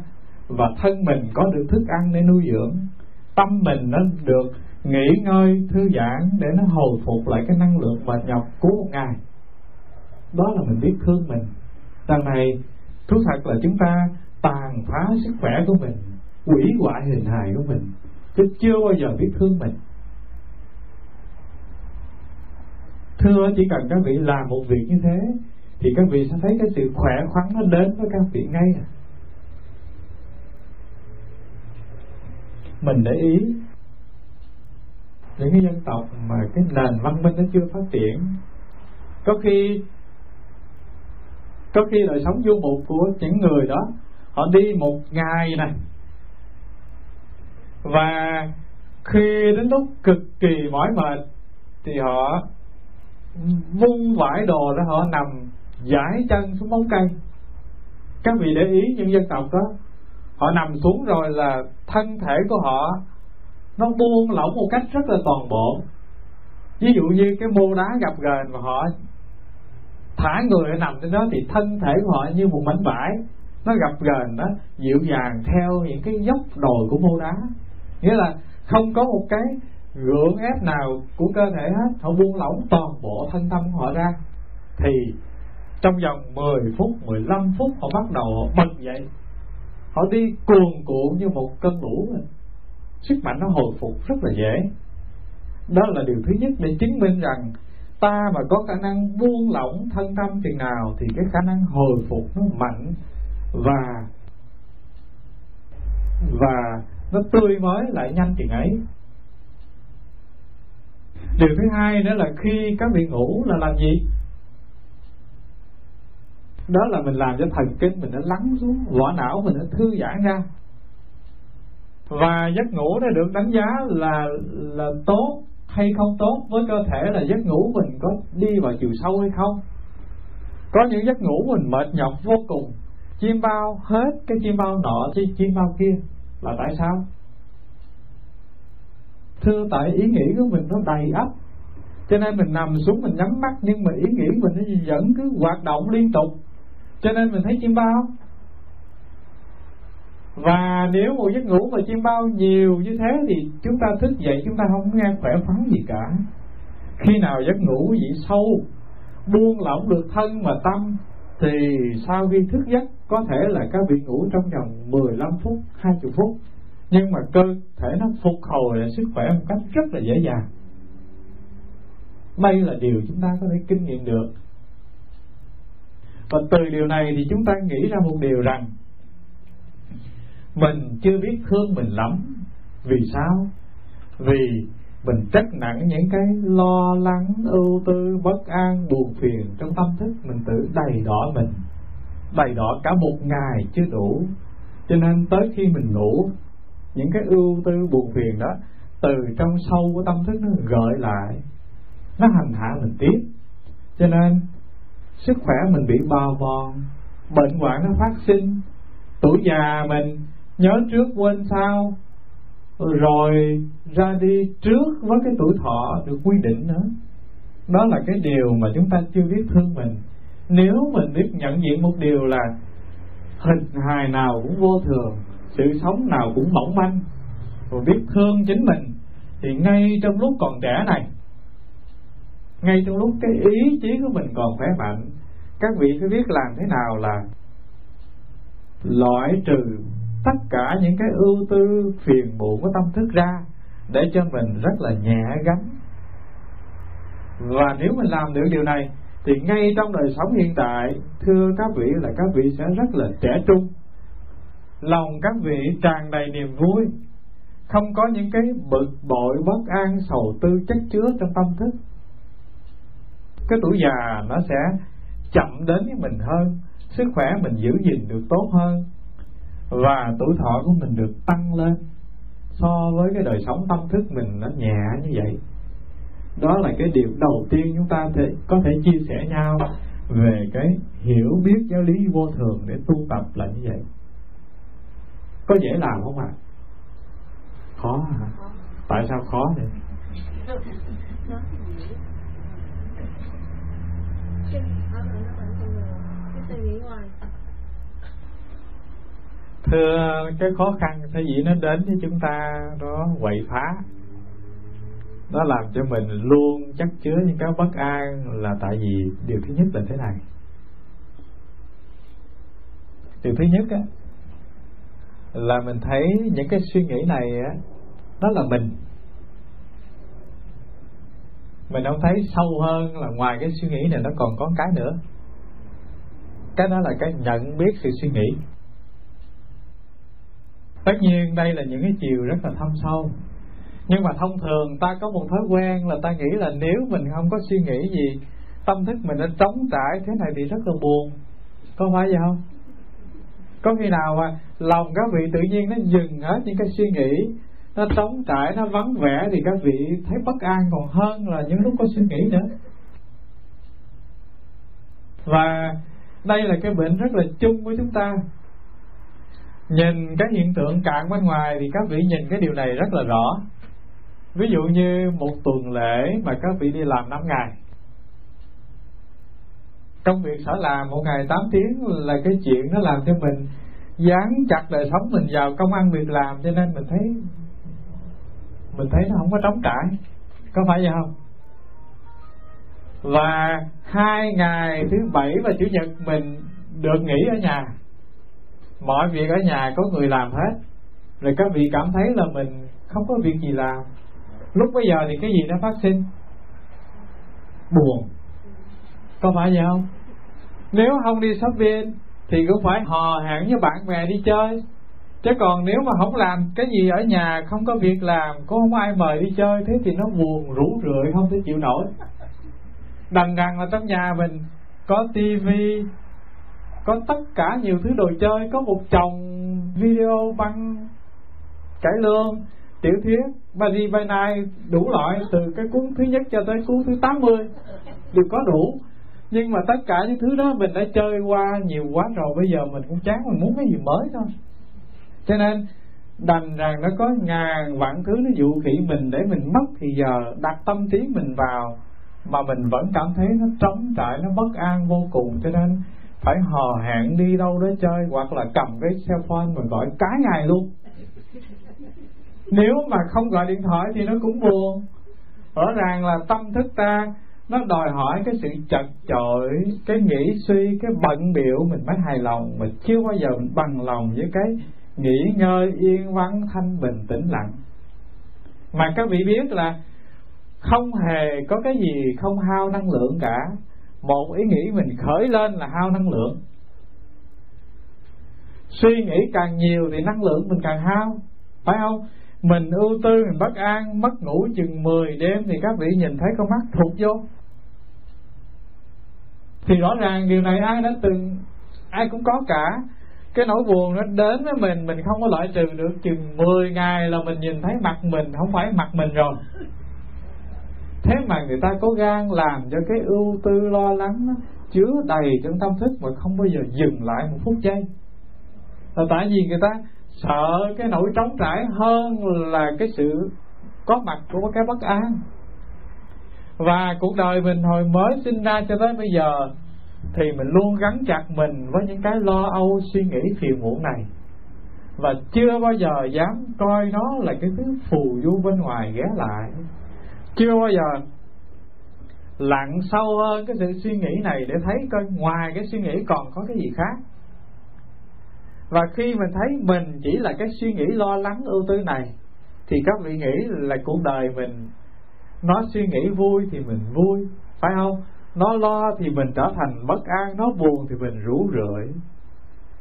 Và thân mình có được thức ăn để nuôi dưỡng. Tâm mình nó được nghỉ ngơi thư giãn để nó hồi phục lại cái năng lượng mệt nhọc của một ngày. Đó là mình biết thương mình. Đằng này, thú thật là chúng ta tàn phá sức khỏe của mình quỷ hoại hình hài của mình chứ chưa bao giờ biết thương mình thưa, chỉ cần các vị làm một việc như thế, thì các vị sẽ thấy cái sự khỏe khoắn nó đến với các vị ngay à. mình để ý, những cái dân tộc mà cái nền văn minh nó chưa phát triển, có khi có khi đời sống du mục của những người đó, họ đi một ngày này và khi đến lúc cực kỳ mỏi mệt, thì họ vung vải đồ ra, họ nằm giải chân xuống bóng cây. Các vị để ý những dân tộc đó, họ nằm xuống rồi là thân thể của họ nó buông lỏng một cách rất là toàn bộ. Ví dụ như cái mô đá gặp gền mà họ thả người nằm trên đó, thì thân thể của họ như một mảnh vải, nó gặp gền đó, dịu dàng theo những cái dốc đồi của mô đá nghĩa là không có một cái gượng ép nào của cơ thể hết. Họ buông lỏng toàn bộ thân tâm của họ ra. Thì trong vòng 10 phút 15 phút, họ bắt đầu họ bật dậy. Họ đi cuồn cuộn như một cơn lũ. Sức mạnh nó hồi phục rất là dễ. Đó là điều thứ nhất để chứng minh rằng ta mà có khả năng buông lỏng thân tâm chừng nào thì cái khả năng hồi phục nó mạnh và và nó tươi mới lại nhanh chừng ấy. Điều thứ hai nữa là khi các vị ngủ là làm gì? Đó là mình làm cho thần kinh mình nó lắng xuống, vỏ não mình nó thư giãn ra. Và giấc ngủ nó được đánh giá là là tốt hay không tốt. Với cơ thể là giấc ngủ mình có đi vào chiều sâu hay không. Có những giấc ngủ mình mệt nhọc vô cùng. Chim bao hết cái chim bao nọ chứ chim bao kia là tại sao? Thưa, tại ý nghĩ của mình nó đầy ắp. Cho nên mình nằm xuống mình nhắm mắt, nhưng mà ý nghĩ mình nó vẫn cứ hoạt động liên tục. Cho nên mình thấy chim bao. Và nếu một giấc ngủ mà chim bao nhiều như thế thì chúng ta thức dậy chúng ta không nghe khỏe khoắn gì cả. Khi nào giấc ngủ gì sâu, buông lỏng được thân và tâm, thì sau khi thức giấc có thể là các vị ngủ trong vòng 15 phút 20 phút. Nhưng mà cơ thể nó phục hồi lại sức khỏe một cách rất là dễ dàng. Đây là điều chúng ta có thể kinh nghiệm được. Và từ điều này thì chúng ta nghĩ ra một điều rằng, mình chưa biết thương mình lắm. Vì sao? Vì mình trách nặng những cái lo lắng, ưu tư, bất an, buồn phiền trong tâm thức. Mình tự đầy đỏ mình đầy đỏ cả một ngày chưa đủ. Cho nên tới khi mình ngủ, những cái ưu tư buồn phiền đó từ trong sâu của tâm thức nó gợi lại, nó hành hạ mình tiếp. Cho nên, sức khỏe mình bị bào mòn bệnh hoạn nó phát sinh. Tuổi già mình nhớ trước quên sau, rồi ra đi trước với cái tuổi thọ được quy định nữa. Đó là cái điều mà chúng ta chưa biết thương mình nếu mình biết nhận diện một điều là hình hài nào cũng vô thường, sự sống nào cũng mỏng manh và biết thương chính mình, thì ngay trong lúc còn trẻ này, ngay trong lúc cái ý chí của mình còn khỏe mạnh, các vị phải biết làm thế nào là loại trừ tất cả những cái ưu tư phiền muộn của tâm thức ra để cho mình rất là nhẹ gánh. Và nếu mình làm được điều này thì ngay trong đời sống hiện tại, thưa các vị, là các vị sẽ rất là trẻ trung. Lòng các vị tràn đầy niềm vui. Không có những cái bực bội, bất an, sầu tư, chất chứa trong tâm thức. Cái tuổi già nó sẽ chậm đến với mình hơn, sức khỏe mình giữ gìn được tốt hơn, và tuổi thọ của mình được tăng lên. So với cái đời sống tâm thức mình nó nhẹ như vậy đó là cái điều đầu tiên chúng ta thể, có thể chia sẻ nhau về cái hiểu biết giáo lý vô thường để tu tập là như vậy. Có dễ làm không ạ? À? khó hả? Tại sao khó vậy? Thưa cái khó khăn thay vì nó đến với chúng ta nó quậy phá nó làm cho mình luôn chắc chứa những cái bất an là tại vì điều thứ nhất là thế này. Điều thứ nhất á, là mình thấy những cái suy nghĩ này á, đó là mình. Mình không thấy sâu hơn là ngoài cái suy nghĩ này nó còn có cái nữa. Cái đó là cái nhận biết sự suy nghĩ. Tất nhiên đây là những cái chiều rất là thâm sâu nhưng mà thông thường ta có một thói quen là ta nghĩ là nếu mình không có suy nghĩ gì, tâm thức mình nó trống trải, thế này thì rất là buồn. Có phải vậy không? Có khi nào mà lòng các vị tự nhiên nó dừng hết những cái suy nghĩ, nó trống trải, nó vắng vẻ thì các vị thấy bất an còn hơn là những lúc có suy nghĩ nữa. Và đây là cái bệnh rất là chung của chúng ta. Nhìn cái hiện tượng cạn bên ngoài thì các vị nhìn cái điều này rất là rõ ví dụ như một tuần lễ mà các vị đi làm 5 ngày. Công việc sở làm một ngày 8 tiếng là cái chuyện nó làm cho mình dán chặt đời sống mình vào công ăn việc làm, cho nên mình thấy mình thấy nó không có trống trải. Có phải vậy không? Và hai ngày thứ bảy và chủ nhật mình được nghỉ ở nhà. Mọi việc ở nhà có người làm hết. Rồi các vị cảm thấy là mình không có việc gì làm lúc bây giờ thì cái gì nó phát sinh? Buồn. Có phải vậy không? Nếu không đi shopping thì cũng phải hò hẹn với bạn bè đi chơi. Chứ còn nếu mà không làm cái gì ở nhà, không có việc làm, cũng không ai mời đi chơi, thế thì nó buồn rủ rượi, không thể chịu nổi. Đằng đằng là trong nhà mình, có tivi có tất cả nhiều thứ đồ chơi, có một chồng video băng, cải lương, tiểu thuyết. Bari by này? Đủ loại, từ cái cuốn thứ nhất cho tới cuốn thứ 80 đều có đủ. Nhưng mà tất cả những thứ đó mình đã chơi qua nhiều quá rồi, bây giờ mình cũng chán, mình muốn cái gì mới thôi. Cho nên, đành rằng nó có ngàn vạn thứ nó dụ khỉ mình để mình mất thì giờ đặt tâm trí mình vào mà mình vẫn cảm thấy nó trống trải, nó bất an vô cùng. Cho nên, phải hò hẹn đi đâu đó chơi hoặc là cầm cái cell phone mình gọi cả ngày luôn nếu mà không gọi điện thoại thì nó cũng buồn. Rõ ràng là tâm thức ta, nó đòi hỏi cái sự chật chội, cái nghĩ suy, cái bận biểu. Mình mới hài lòng mà chưa bao giờ mình bằng lòng với cái nghỉ ngơi, yên vắng, thanh bình, tĩnh lặng. Mà các vị biết là không hề có cái gì không hao năng lượng cả. Một ý nghĩ mình khởi lên là hao năng lượng. Suy nghĩ càng nhiều thì năng lượng mình càng hao, phải không? Mình ưu tư, mình bất an, mất ngủ chừng 10 đêm thì các vị nhìn thấy con mắt thụt vô. Thì rõ ràng điều này ai đã từng, ai cũng có cả. Cái nỗi buồn nó đến với mình mình không có loại trừ được. Chừng 10 ngày là mình nhìn thấy mặt mình, không phải mặt mình rồi. Thế mà người ta có gan làm cho cái ưu tư, lo lắng chứa đầy trong tâm thức mà không bao giờ dừng lại một phút giây. Là tại vì người ta sợ cái nỗi trống trải hơn là cái sự có mặt của cái bất an. Và cuộc đời mình hồi mới sinh ra cho tới bây giờ thì mình luôn gắn chặt mình với những cái lo âu, suy nghĩ, phiền muộn này. Và chưa bao giờ dám coi nó là cái thứ phù du bên ngoài ghé lại. Chưa bao giờ lặn sâu hơn cái sự suy nghĩ này để thấy coi ngoài cái suy nghĩ còn có cái gì khác và khi mình thấy mình chỉ là cái suy nghĩ lo lắng ưu tư này, thì các vị nghĩ là cuộc đời mình, nó suy nghĩ vui thì mình vui, phải không? Nó lo thì mình trở thành bất an, nó buồn thì mình rủ rượi.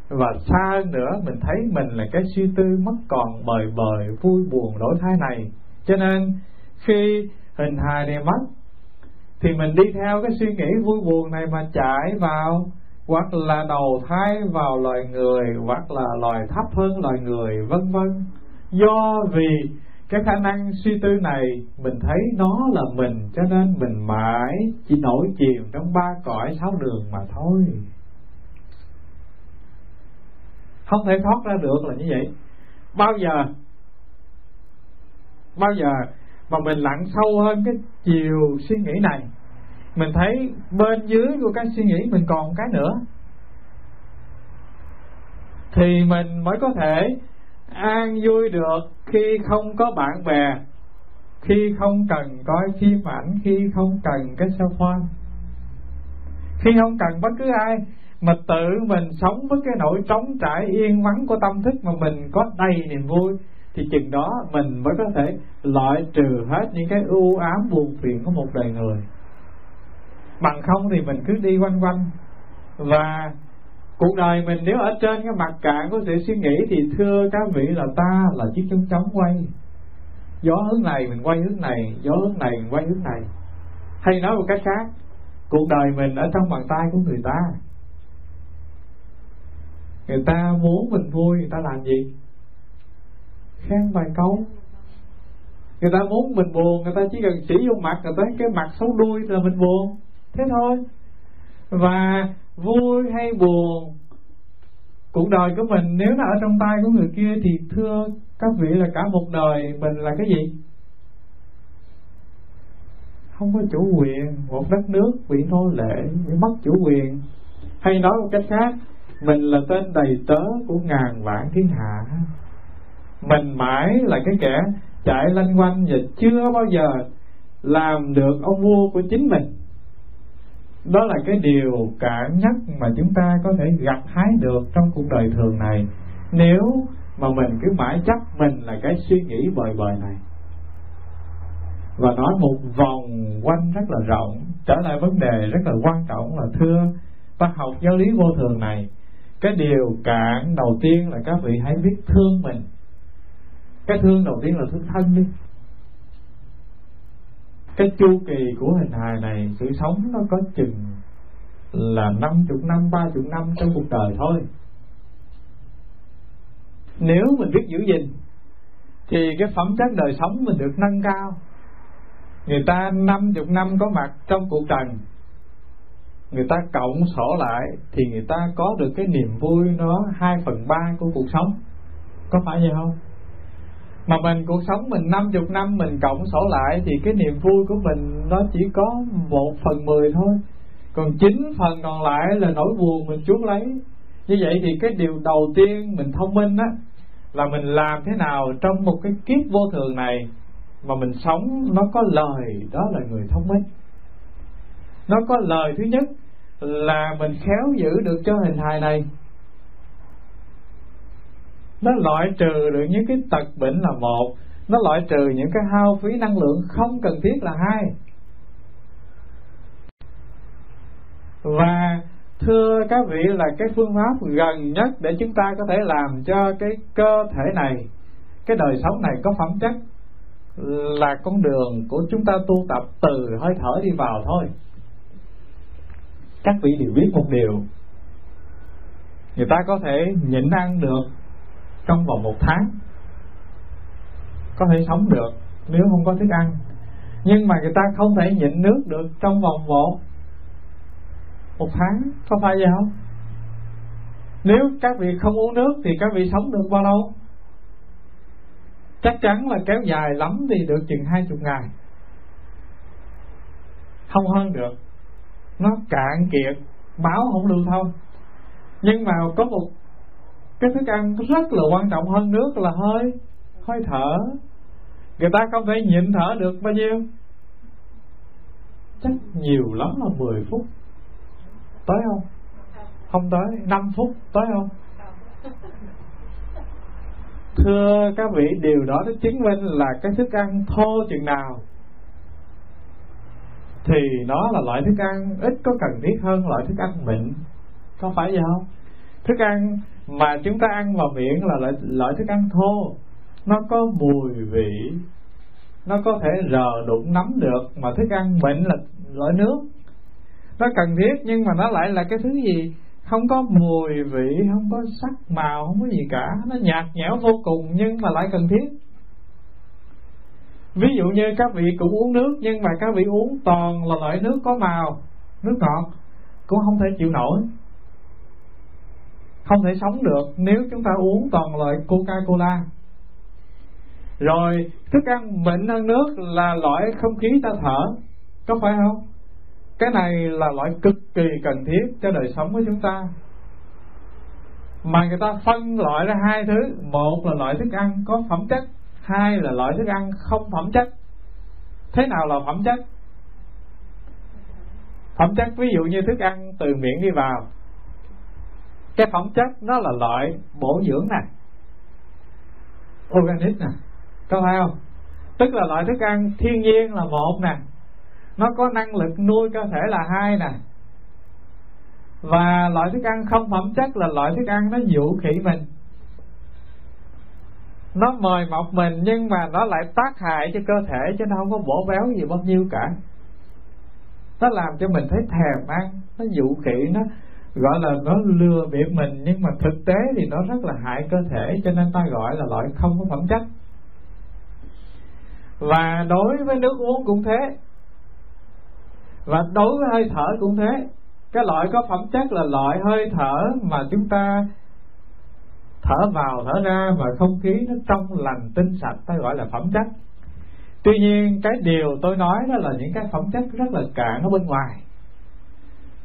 Và xa hơn nữa, mình thấy mình là cái suy tư mất còn bời bời, vui buồn đổi thay này. Cho nên, khi hình hài này mất thì mình đi theo cái suy nghĩ vui buồn này mà chạy vào hoặc là đầu thai vào loài người, hoặc là loài thấp hơn loài người, vân vân. Do vì cái khả năng suy tư này, mình thấy nó là mình, cho nên mình mãi chỉ nổi chìm trong ba cõi sáu đường mà thôi. Không thể thoát ra được là như vậy. Bao giờ bao giờ mà mình lặn sâu hơn cái chiều suy nghĩ này mình thấy bên dưới của cái suy nghĩ mình còn cái nữa. Thì mình mới có thể an vui được khi không có bạn bè khi không cần coi phim ảnh khi không cần cái sofa, khi không cần bất cứ ai mà tự mình sống với cái nỗi trống trải yên vắng của tâm thức mà mình có đầy niềm vui thì chừng đó mình mới có thể loại trừ hết những cái ưu ám buồn phiền của một đời người bằng không thì mình cứ đi quanh quanh. Và cuộc đời mình nếu ở trên cái mặt cạn của sự suy nghĩ thì thưa các vị là ta là chiếc trống trống quay. Gió hướng này mình quay hướng này, gió hướng này mình quay hướng này. Hay nói một cách khác, cuộc đời mình ở trong bàn tay của người ta. Người ta muốn mình vui, người ta làm gì? Khen vài câu. Người ta muốn mình buồn, người ta chỉ cần chỉ vô mặt, người ta cái mặt xấu đuôi là mình buồn thế thôi. Và vui hay buồn, cuộc đời của mình nếu nó ở trong tay của người kia thì thưa các vị là cả một đời mình là cái gì? Không có chủ quyền, một đất nước bị nô lệ, bị mất chủ quyền. Hay nói một cách khác, mình là tên đầy tớ của ngàn vạn thiên hạ. Mình mãi là cái kẻ chạy lanh quanh và chưa bao giờ làm được ông vua của chính mình đó là cái điều cản nhất mà chúng ta có thể gặt hái được trong cuộc đời thường này. Nếu mà mình cứ mãi chấp mình là cái suy nghĩ bời bời này. Và nói một vòng quanh rất là rộng, trở lại vấn đề rất là quan trọng là, thưa ta học giáo lý vô thường này, cái điều cản đầu tiên là các vị hãy biết thương mình. Cái thương đầu tiên là thương thân đi cái chu kỳ của hình hài này, sự sống nó có chừng là năm chục năm, ba chục năm trong cuộc đời thôi. Nếu mình biết giữ gìn, thì cái phẩm chất đời sống mình được nâng cao. Người ta năm chục năm có mặt trong cuộc trần người ta cộng sổ lại, thì người ta có được cái niềm vui nó hai phần ba của cuộc sống. Có phải vậy không? Mà mình cuộc sống mình năm chục năm mình cộng sổ lại thì cái niềm vui của mình nó chỉ có một phần mười thôi. Còn chín phần còn lại là nỗi buồn mình chuốc lấy. Như vậy thì cái điều đầu tiên mình thông minh á, là mình làm thế nào trong một cái kiếp vô thường này mà mình sống nó có lời, đó là người thông minh. Nó có lời thứ nhất là mình khéo giữ được cho hình hài này nó loại trừ được những cái tật bệnh là một. Nó loại trừ những cái hao phí năng lượng không cần thiết là hai. Và thưa các vị là cái phương pháp gần nhất để chúng ta có thể làm cho cái cơ thể này, cái đời sống này có phẩm chất là con đường của chúng ta tu tập từ hơi thở đi vào thôi. Các vị đều biết một điều. Người ta có thể nhịn ăn được trong vòng một tháng, có thể sống được nếu không có thức ăn. Nhưng mà người ta không thể nhịn nước được trong vòng một một tháng, có phải vậy không? Nếu các vị không uống nước thì các vị sống được bao lâu? Chắc chắn là kéo dài lắm thì được chừng hai chục ngày. Không hơn được. Nó cạn kiệt máu không lưu thông nhưng mà có một cái thức ăn rất là quan trọng hơn nước là hơi hơi thở. Người ta không thể nhịn thở được bao nhiêu? Chắc nhiều lắm là 10 phút. Tới không? Không tới. 5 phút. Tới không? Thưa các vị, điều đó nó chứng minh là cái thức ăn thô chừng nào. Thì nó là loại thức ăn ít có cần thiết hơn loại thức ăn mịn. Có phải vậy không? Thức ăn mà chúng ta ăn vào miệng là loại, loại thức ăn thô. Nó có mùi vị. Nó có thể rờ đụng nắm được mà thức ăn mịn là loại nước. Nó cần thiết nhưng mà nó lại là cái thứ gì? Không có mùi vị không có sắc màu không có gì cả. Nó nhạt nhẽo vô cùng nhưng mà lại cần thiết. Ví dụ như các vị cũng uống nước nhưng mà các vị uống toàn là loại nước có màu nước ngọt cũng không thể chịu nổi không thể sống được nếu chúng ta uống toàn loại coca cola rồi, thức ăn mịn hơn nước là loại không khí ta thở. Có phải không? Cái này là loại cực kỳ cần thiết cho đời sống của chúng ta. Mà người ta phân loại ra hai thứ. Một là loại thức ăn có phẩm chất, hai là loại thức ăn không phẩm chất. Thế nào là phẩm chất? Phẩm chất, ví dụ như thức ăn từ miệng đi vào cái phẩm chất nó là loại bổ dưỡng nè. Organic nè. Có phải không? Tức là loại thức ăn thiên nhiên là một nè. Nó có năng lực nuôi cơ thể là hai nè. Và loại thức ăn không phẩm chất là loại thức ăn nó dụ khỉ mình. Nó mời mọc mình nhưng mà nó lại tác hại cho cơ thể chứ nó không có bổ béo gì bao nhiêu cả. Nó làm cho mình thấy thèm ăn, nó dụ khỉ, nó gọi là nó lừa bịp mình, nhưng mà thực tế thì nó rất là hại cơ thể, cho nên ta gọi là loại không có phẩm chất. Và đối với nước uống cũng thế. Và đối với hơi thở cũng thế. Cái loại có phẩm chất là loại hơi thở mà chúng ta thở vào, thở ra và không khí nó trong lành, tinh sạch, ta gọi là phẩm chất. Tuy nhiên, cái điều tôi nói đó là những cái phẩm chất rất là cạn ở bên ngoài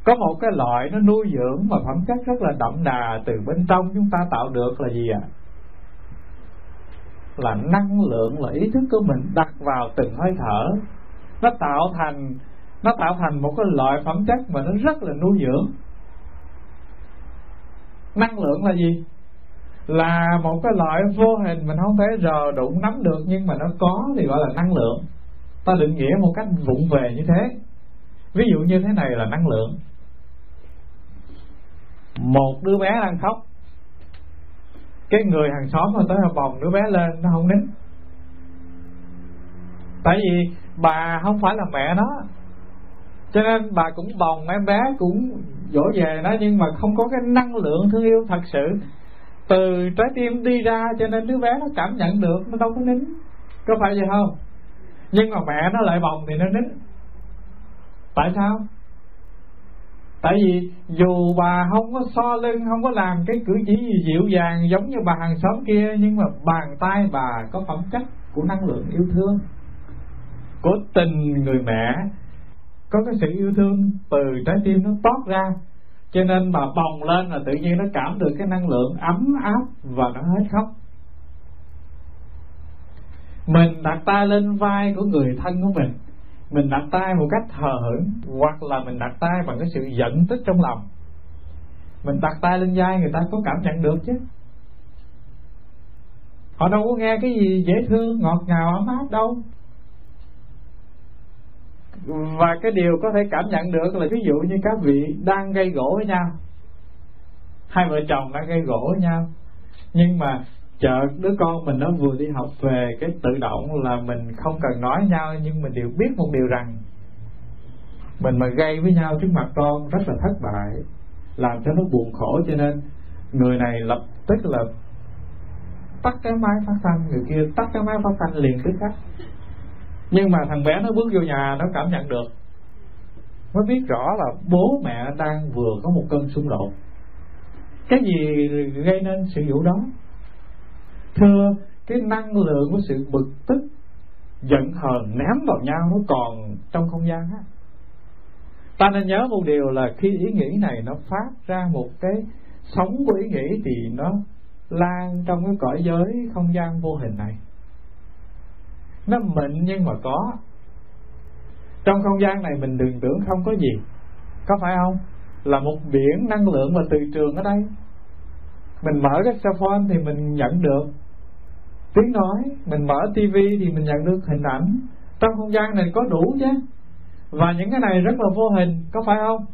có một cái loại nó nuôi dưỡng mà phẩm chất rất là đậm đà từ bên trong chúng ta tạo được là gì ạ? À? là năng lượng, là ý thức của mình đặt vào từng hơi thở. Nó tạo thành, nó tạo thành một cái loại phẩm chất mà nó rất là nuôi dưỡng. Năng lượng là gì? Là một cái loại vô hình mình không thể rờ đụng nắm được nhưng mà nó có thì gọi là năng lượng. Ta định nghĩa một cách vụng về như thế. Ví dụ như thế này là năng lượng một đứa bé đang khóc. Cái người hàng xóm mà tới bồng đứa bé lên, nó không nín. Tại vì bà không phải là mẹ nó. Cho nên bà cũng bồng em bé, cũng dỗ về nó, nhưng mà không có cái năng lượng thương yêu thật sự. Từ trái tim đi ra, cho nên đứa bé nó cảm nhận được, nó đâu có nín. Có phải vậy không? Nhưng mà mẹ nó lại bồng thì nó nín. Tại sao? Tại vì dù bà không có so lưng, không có làm cái cử chỉ gì dịu dàng giống như bà hàng xóm kia, nhưng mà bàn tay bà có phẩm chất của năng lượng yêu thương, của tình người mẹ, có cái sự yêu thương từ trái tim nó toát ra. Cho nên bà bồng lên là tự nhiên nó cảm được cái năng lượng ấm áp và nó hết khóc. Mình đặt tay lên vai của người thân của mình mình đặt tay một cách thờ hững, hoặc là mình đặt tay bằng cái sự giận tức trong lòng. Mình đặt tay lên vai người ta có cảm nhận được chứ. Họ đâu có nghe cái gì dễ thương, ngọt ngào, ấm áp đâu. Và cái điều có thể cảm nhận được là ví dụ như các vị đang gây gỗ với nhau, hai vợ chồng đang gây gỗ với nhau, nhưng mà chợt đứa con mình nó vừa đi học về, cái tự động là mình không cần nói nhau, nhưng mình đều biết một điều rằng mình mà gây với nhau trước mặt con rất là thất bại, làm cho nó buồn khổ. Cho nên người này lập tức là tắt cái máy phát thanh, người kia tắt cái máy phát thanh liền tức khắc. Nhưng mà thằng bé nó bước vô nhà, nó cảm nhận được. Nó biết rõ là bố mẹ đang vừa có một cơn xung đột. Cái gì gây nên sự vụ đó? Thưa, cái năng lượng của sự bực tức giận hờn ném vào nhau nó còn trong không gian á. Ta nên nhớ một điều là khi ý nghĩ này nó phát ra một cái sóng của ý nghĩ thì nó lan trong cái cõi giới không gian vô hình này. Nó mịn nhưng mà có. Trong không gian này mình đừng tưởng không có gì. Có phải không? Là một biển năng lượng và từ trường ở đây. Mình mở cái cell phone thì mình nhận được tiếng nói, mình mở tivi thì mình nhận được hình ảnh. Trong không gian này có đủ chứ. Và những cái này rất là vô hình, có phải không?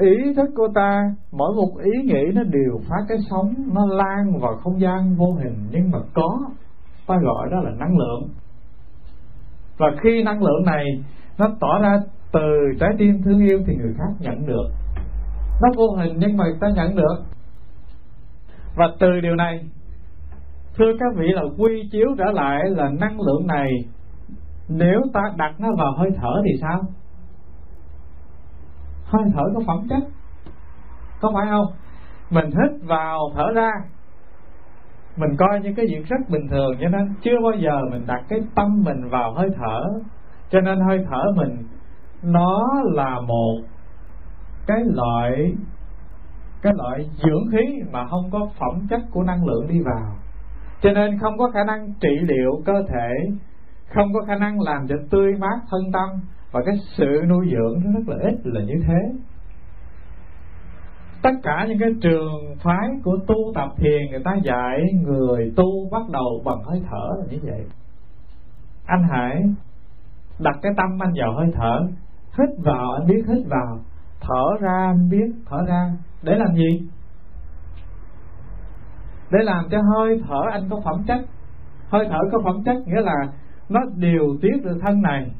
Ý thức của ta, mỗi một ý nghĩ nó đều phát cái sóng, nó lan vào không gian vô hình. Nhưng mà có, ta gọi đó là năng lượng. Và khi năng lượng này nó tỏ ra từ trái tim thương yêu thì người khác nhận được. Nó vô hình nhưng mà ta nhận được. Và từ điều này thưa các vị, là quy chiếu trở lại là năng lượng này, nếu ta đặt nó vào hơi thở thì sao? Hơi thở có phẩm chất, có phải không? Mình hít vào, thở ra, mình coi như cái việc rất bình thường, cho nên chưa bao giờ mình đặt cái tâm mình vào hơi thở. Cho nên hơi thở mình, nó là một cái loại cái loại dưỡng khí mà không có phẩm chất của năng lượng đi vào cho nên không có khả năng trị liệu cơ thể, không có khả năng làm cho tươi mát thân tâm, và cái sự nuôi dưỡng nó rất là ít là như thế. Tất cả những cái trường phái của tu tập thiền người ta dạy người tu bắt đầu bằng hơi thở là như vậy. Anh hãy đặt cái tâm anh vào hơi thở, hít vào anh biết hít vào, thở ra anh biết thở ra. Để làm gì? Để làm cho hơi thở anh có phẩm chất. Hơi thở có phẩm chất nghĩa là nó điều tiết được thân này.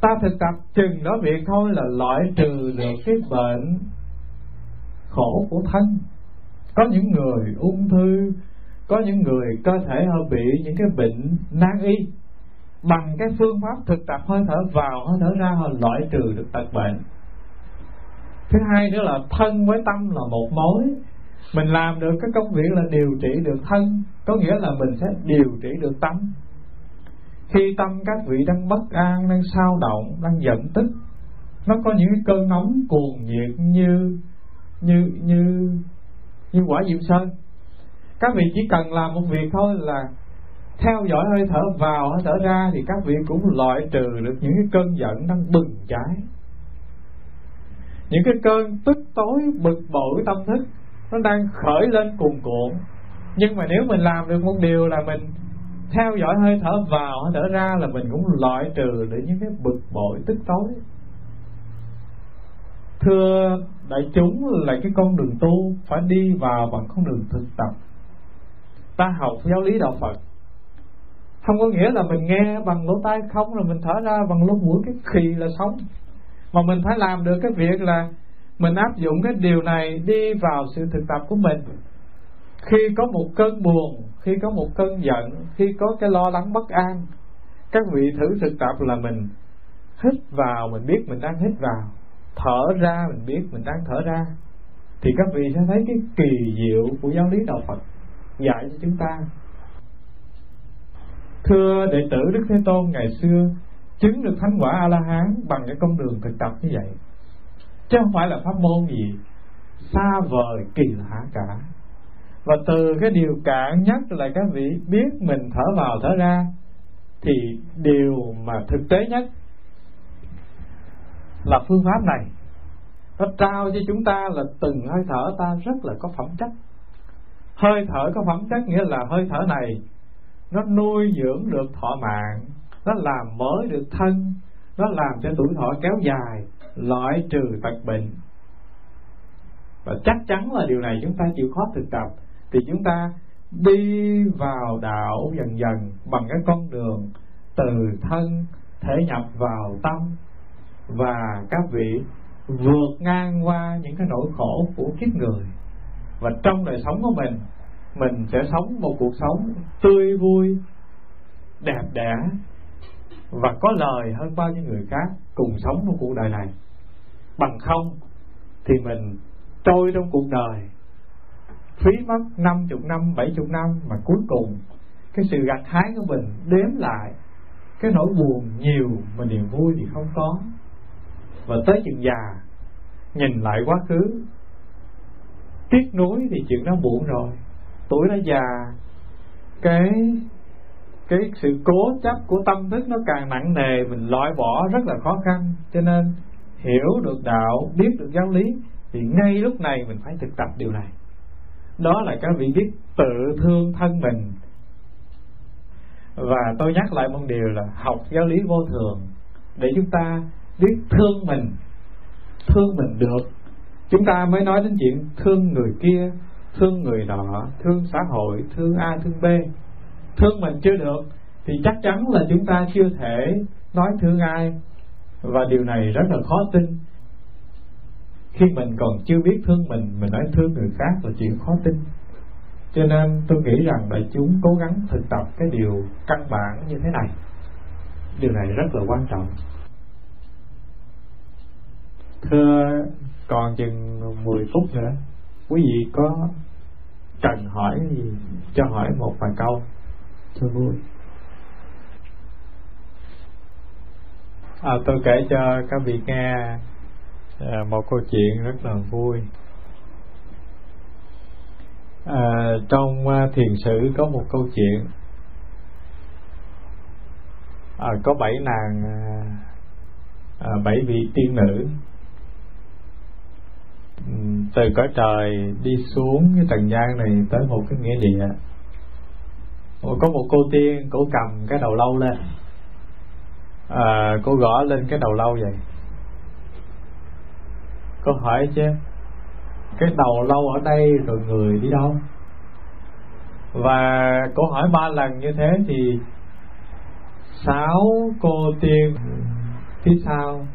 Ta thực tập chừng đó việc thôi là loại trừ được cái bệnh khổ của thân. Có những người ung thư, có những người cơ thể họ bị những cái bệnh nan y. Bằng cái phương pháp thực tập hơi thở vào, hơi thở ra họ loại trừ được tật bệnh. Thứ hai nữa là thân với tâm là một mối mình làm được cái công việc là điều trị được thân, có nghĩa là mình sẽ điều trị được tâm. Khi tâm các vị đang bất an, đang sao động, đang giận tức, nó có những cái cơn nóng cuồng nhiệt như như như như quả diệu sơn. Các vị chỉ cần làm một việc thôi là theo dõi hơi thở, vào hơi thở ra thì các vị cũng loại trừ được những cái cơn giận đang bừng cháy. Những cái cơn tức tối, bực bội tâm thức nó đang khởi lên cuồn cuộn. Nhưng mà nếu mình làm được một điều là mình theo dõi hơi thở vào hơi thở ra là mình cũng loại trừ được những cái bực bội, tức tối. Thưa đại chúng là cái con đường tu phải đi vào bằng con đường thực tập. Ta học giáo lý đạo phật. Không có nghĩa là mình nghe bằng lỗ tai không là mình thở ra bằng lỗ mũi, cái khì là sống mà mình phải làm được cái việc là mình áp dụng cái điều này đi vào sự thực tập của mình. Khi có một cơn buồn, khi có một cơn giận, khi có cái lo lắng bất an, các vị thử thực tập là mình hít vào, mình biết mình đang hít vào. Thở ra, mình biết mình đang thở ra. Thì các vị sẽ thấy cái kỳ diệu của giáo lý đạo Phật dạy cho chúng ta. Thưa đệ tử Đức Thế Tôn, ngày xưa chứng được thánh quả A La Hán bằng cái con đường thực tập như vậy chứ không phải là pháp môn gì xa vời, kỳ lạ cả. Và từ cái điều cạn nhất là các vị biết mình thở vào thở ra, thì điều mà thực tế nhất là phương pháp này. Nó trao cho chúng ta là từng hơi thở ta rất là có phẩm chất. Hơi thở có phẩm chất nghĩa là hơi thở này nó nuôi dưỡng được thọ mạng, nó làm mới được thân, nó làm cho tuổi thọ kéo dài loại trừ tật bệnh. Và chắc chắn là điều này chúng ta chịu khó thực tập. Thì chúng ta đi vào đạo dần dần bằng cái con đường từ thân, thể nhập vào tâm. Và các vị vượt ngang qua những cái nỗi khổ của kiếp người. Và trong đời sống của mình mình sẽ sống một cuộc sống tươi vui, đẹp đẽ và có lời hơn bao nhiêu người khác cùng sống một cuộc đời này bằng không thì mình trôi trong cuộc đời. Phí mất năm chục năm, bảy chục năm mà cuối cùng cái sự gặt hái của mình đếm lại cái nỗi buồn nhiều mà niềm vui thì không có. Và tới chừng già, nhìn lại quá khứ, tiếc nuối thì chuyện đó buồn rồi. Tuổi đã già, cái cái sự cố chấp của tâm thức nó càng nặng nề, mình loại bỏ rất là khó khăn. Cho nên hiểu được đạo, biết được giáo lý, thì ngay lúc này mình phải thực tập điều này. Đó là các vị biết tự thương thân mình. Và tôi nhắc lại một điều là học giáo lý vô thường để chúng ta biết thương mình thương mình được. Chúng ta mới nói đến chuyện thương người kia, thương người nọ, thương xã hội, thương a, thương b. Thương mình chưa được thì chắc chắn là chúng ta chưa thể nói thương ai và điều này rất là khó tin. Khi mình còn chưa biết thương mình mình nói thương người khác là chuyện khó tin. Cho nên tôi nghĩ rằng đại chúng cố gắng thực tập cái điều căn bản như thế này. Điều này rất là quan trọng. Thưa, còn chừng 10 phút nữa, quý vị có cần hỏi gì? Cho hỏi một vài câu. Cho vui à, tôi kể cho các vị nghe à, một câu chuyện rất là vui. À, trong à, thiền sử có một câu chuyện. À, có bảy nàng à, à bảy vị tiên nữ. Từ cõi trời đi xuống cái trần gian này tới một cái nghĩa địa. Có một cô tiên cổ cầm cái đầu lâu lên à, cô gõ lên cái đầu lâu vậy. Cô hỏi chứ? Cái đầu lâu ở đây rồi người đi đâu? Và cô hỏi ba lần như thế thì sáu cô tiên phía sau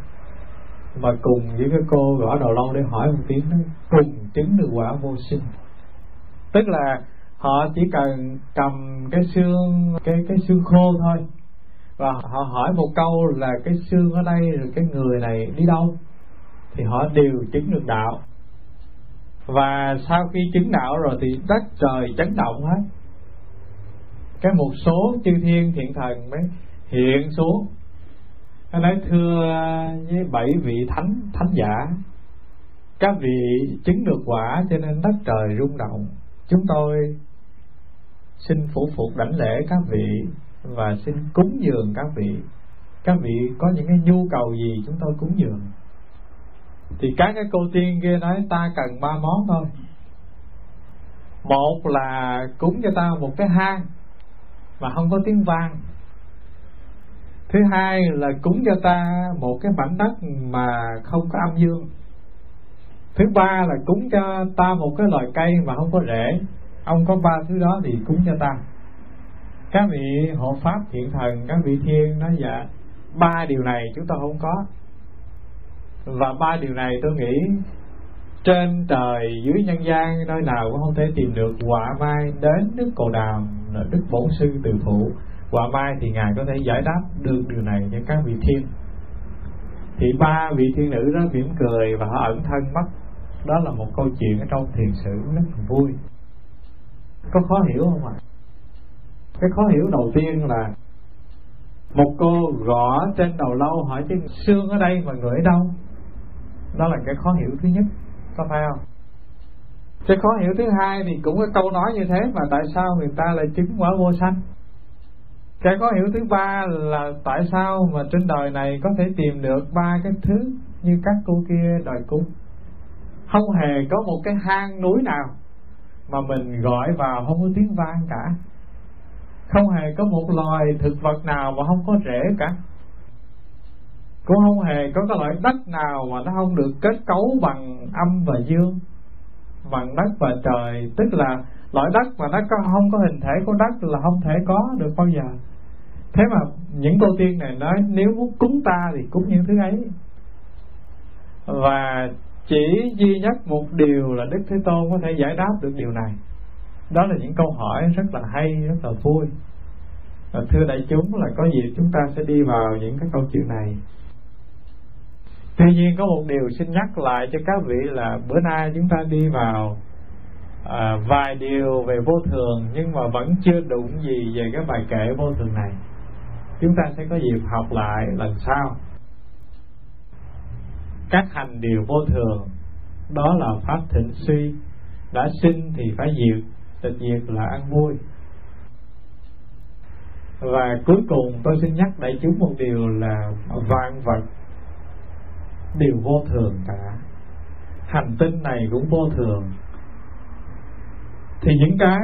mà cùng với cái cô gõ đầu lâu để hỏi một tiếng đó cùng chứng được quả vô sinh. Tức là họ chỉ cần cầm cái xương cái cái xương khô thôi và họ hỏi một câu là cái xương ở đây, rồi cái người này đi đâu? Thì họ đều chứng được đạo. Và sau khi chứng đạo rồi thì đất trời chấn động hết. Cái một số chư thiên thiện thần mới hiện xuống. Nó nói, thưa với bảy vị thánh thánh giả, các vị chứng được quả cho nên đất trời rung động. Chúng tôi xin phủ phục đảnh lễ các vị và xin cúng dường các vị. Các vị có những cái nhu cầu gì chúng tôi cúng dường? Thì các cái cô tiên kia nói, ta cần ba món thôi. Một là cúng cho ta một cái hang mà không có tiếng vang. Thứ hai là cúng cho ta một cái mảnh đất mà không có âm dương. Thứ ba là cúng cho ta một cái loài cây mà không có rễ. Ông có ba thứ đó thì cúng cho ta các vị hộ pháp thiện thần, các vị thiên nói dạ ba điều này chúng ta không có. Và ba điều này tôi nghĩ trên trời dưới nhân gian nơi nào cũng không thể tìm được quả mai đến đức cầu đàm đức bổn sư từ phụ. Quả mai thì ngài có thể giải đáp được điều này cho các vị thiên. Thì ba vị thiên nữ đó mỉm cười và họ ẩn thân mất. Đó là một câu chuyện ở trong thiền sử rất vui. Có khó hiểu không ạ? Cái khó hiểu đầu tiên là một cô gõ trên đầu lâu hỏi chứ xương ở đây mà người ở đâu? Đó là cái khó hiểu thứ nhất, có phải không? Cái khó hiểu thứ hai thì cũng có câu nói như thế mà tại sao người ta lại chứng quả vô sanh? Cái khó hiểu thứ ba là tại sao mà trên đời này có thể tìm được ba cái thứ như các cô kia đòi cúng? Không hề có một cái hang núi nào mà mình gọi vào không có tiếng vang cả không hề có một loài thực vật nào mà không có rễ cả. Cũng không hề có cái loại đất nào mà nó không được kết cấu bằng âm và dương. Bằng đất và trời tức là loại đất mà nó có, không có hình thể của đất là không thể có được bao giờ. Thế mà những cô tiên này nói nếu muốn cúng ta thì cúng những thứ ấy. Và chỉ duy nhất một điều là đức thế tôn có thể giải đáp được điều này đó là những câu hỏi rất là hay rất là vui. Và thưa đại chúng là có dịp chúng ta sẽ đi vào những cái câu chuyện này. Tuy nhiên có một điều xin nhắc lại cho các vị là bữa nay chúng ta đi vào à, vài điều về vô thường nhưng mà vẫn chưa đụng gì về cái bài kệ vô thường này. Chúng ta sẽ có dịp học lại lần sau. Các hành điều vô thường đó là pháp thịnh suy. Đã sinh thì phải diệt tịch diệt là ăn vui. Và cuối cùng tôi xin nhắc đại chúng một điều là vạn vật đều vô thường cả. Hành tinh này cũng vô thường. Thì những cái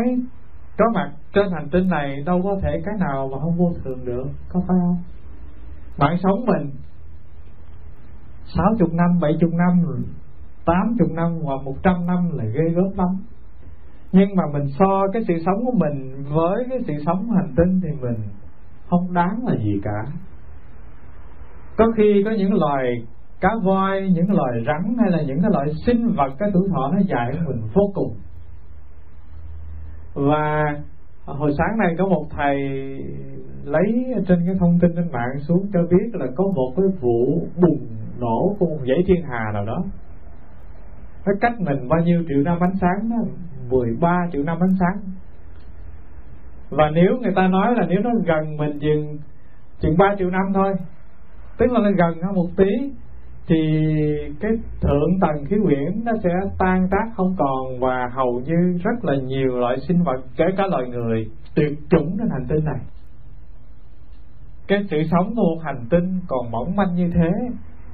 có mặt trên hành tinh này đâu có thể cái nào mà không vô thường được, có phải không? Bạn sống mình sáu chục năm, bảy chục năm, tám chục năm hoặc một trăm năm là ghê gớm lắm nhưng mà mình so cái sự sống của mình với cái sự sống hành tinh thì mình không đáng là gì cả. Có khi có những loài cá voi, những loài rắn hay là những cái loại sinh vật, cái tuổi thọ nó dài hơn mình vô cùng. Và hồi sáng nay có một thầy lấy trên cái thông tin trên mạng xuống cho biết là có một cái vụ bùng nổ của một dãy thiên hà nào đó. Nó cách mình bao nhiêu triệu năm ánh sáng đó 13 triệu năm ánh sáng. Và nếu người ta nói là nếu nó gần mình chừng chừng 3 triệu năm thôi, tức là nó gần hơn một tí, thì cái thượng tầng khí quyển nó sẽ tan tác không còn và hầu như rất là nhiều loại sinh vật, kể cả loài người, tuyệt chủng trên hành tinh này. Cái sự sống của một hành tinh còn mỏng manh như thế,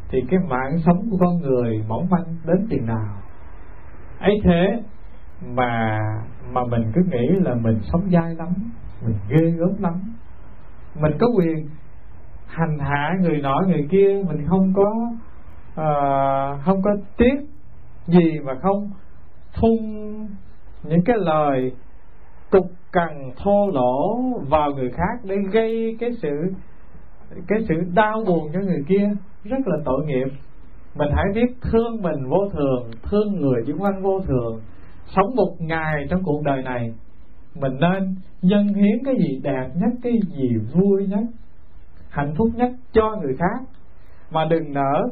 thì cái mạng sống của con người mỏng manh đến chừng nào. Ấy thế mà mà mình cứ nghĩ là mình sống dai lắm mình ghê gớm lắm. Mình có quyền hành hạ người nọ người kia mình không có uh, không có tiếc gì mà không phun những cái lời tục cằn thô lỗ vào người khác để gây cái sự cái sự đau buồn cho người kia. Rất là tội nghiệp. Mình hãy biết thương mình vô thường thương người xung quanh vô thường sống một ngày trong cuộc đời này, mình nên dâng hiến cái gì đẹp nhất, cái gì vui nhất, hạnh phúc nhất cho người khác. Mà đừng nỡ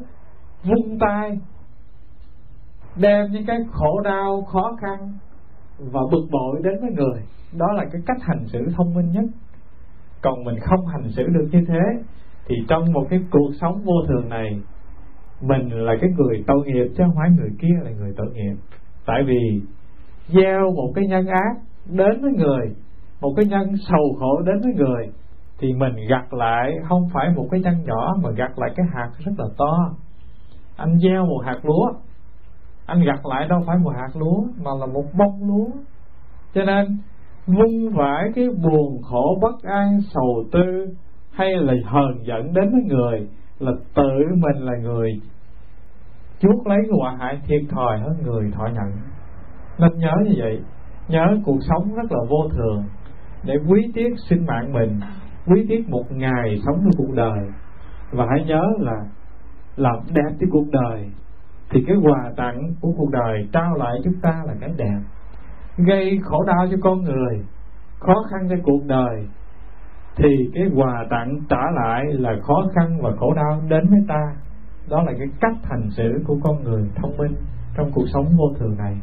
vung tay, đem những cái khổ đau, khó khăn và bực bội đến với người. Đó là cái cách hành xử thông minh nhất. Còn mình không hành xử được như thế, thì trong một cái cuộc sống vô thường này, mình là cái người tội nghiệp, chứ không phải người kia là người tội nghiệp. Tại vì gieo một cái nhân ác đến với người, một cái nhân sầu khổ đến với người, thì mình gặt lại không phải một cái nhân nhỏ, mà gặt lại cái hạt rất là to. Anh gieo một hạt lúa, anh gặt lại đâu phải một hạt lúa, mà là một bông lúa. Cho nên, vung vãi cái buồn khổ, bất an, sầu tư, hay là hờn giận đến với người, là tự mình là người. Chuốc lấy quả hại thiệt thòi hơn người thọ nhận nên nhớ như vậy, nhớ cuộc sống rất là vô thường, để quý tiếc sinh mạng mình, quý tiếc một ngày sống trong cuộc đời. Và hãy nhớ là làm đẹp cái cuộc đời, thì cái quà tặng của cuộc đời trao lại chúng ta là cái đẹp. Gây khổ đau cho con người, khó khăn cho cuộc đời, thì cái quà tặng trả lại là khó khăn và khổ đau đến với ta. Đó là cái cách hành xử của con người thông minh trong cuộc sống vô thường này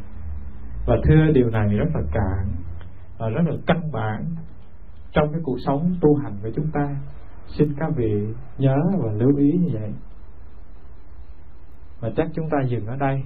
và thưa điều này rất là cạn và rất là căn bản trong cái cuộc sống tu hành của chúng ta. Xin các vị nhớ và lưu ý như vậy. Và chắc chúng ta dừng ở đây.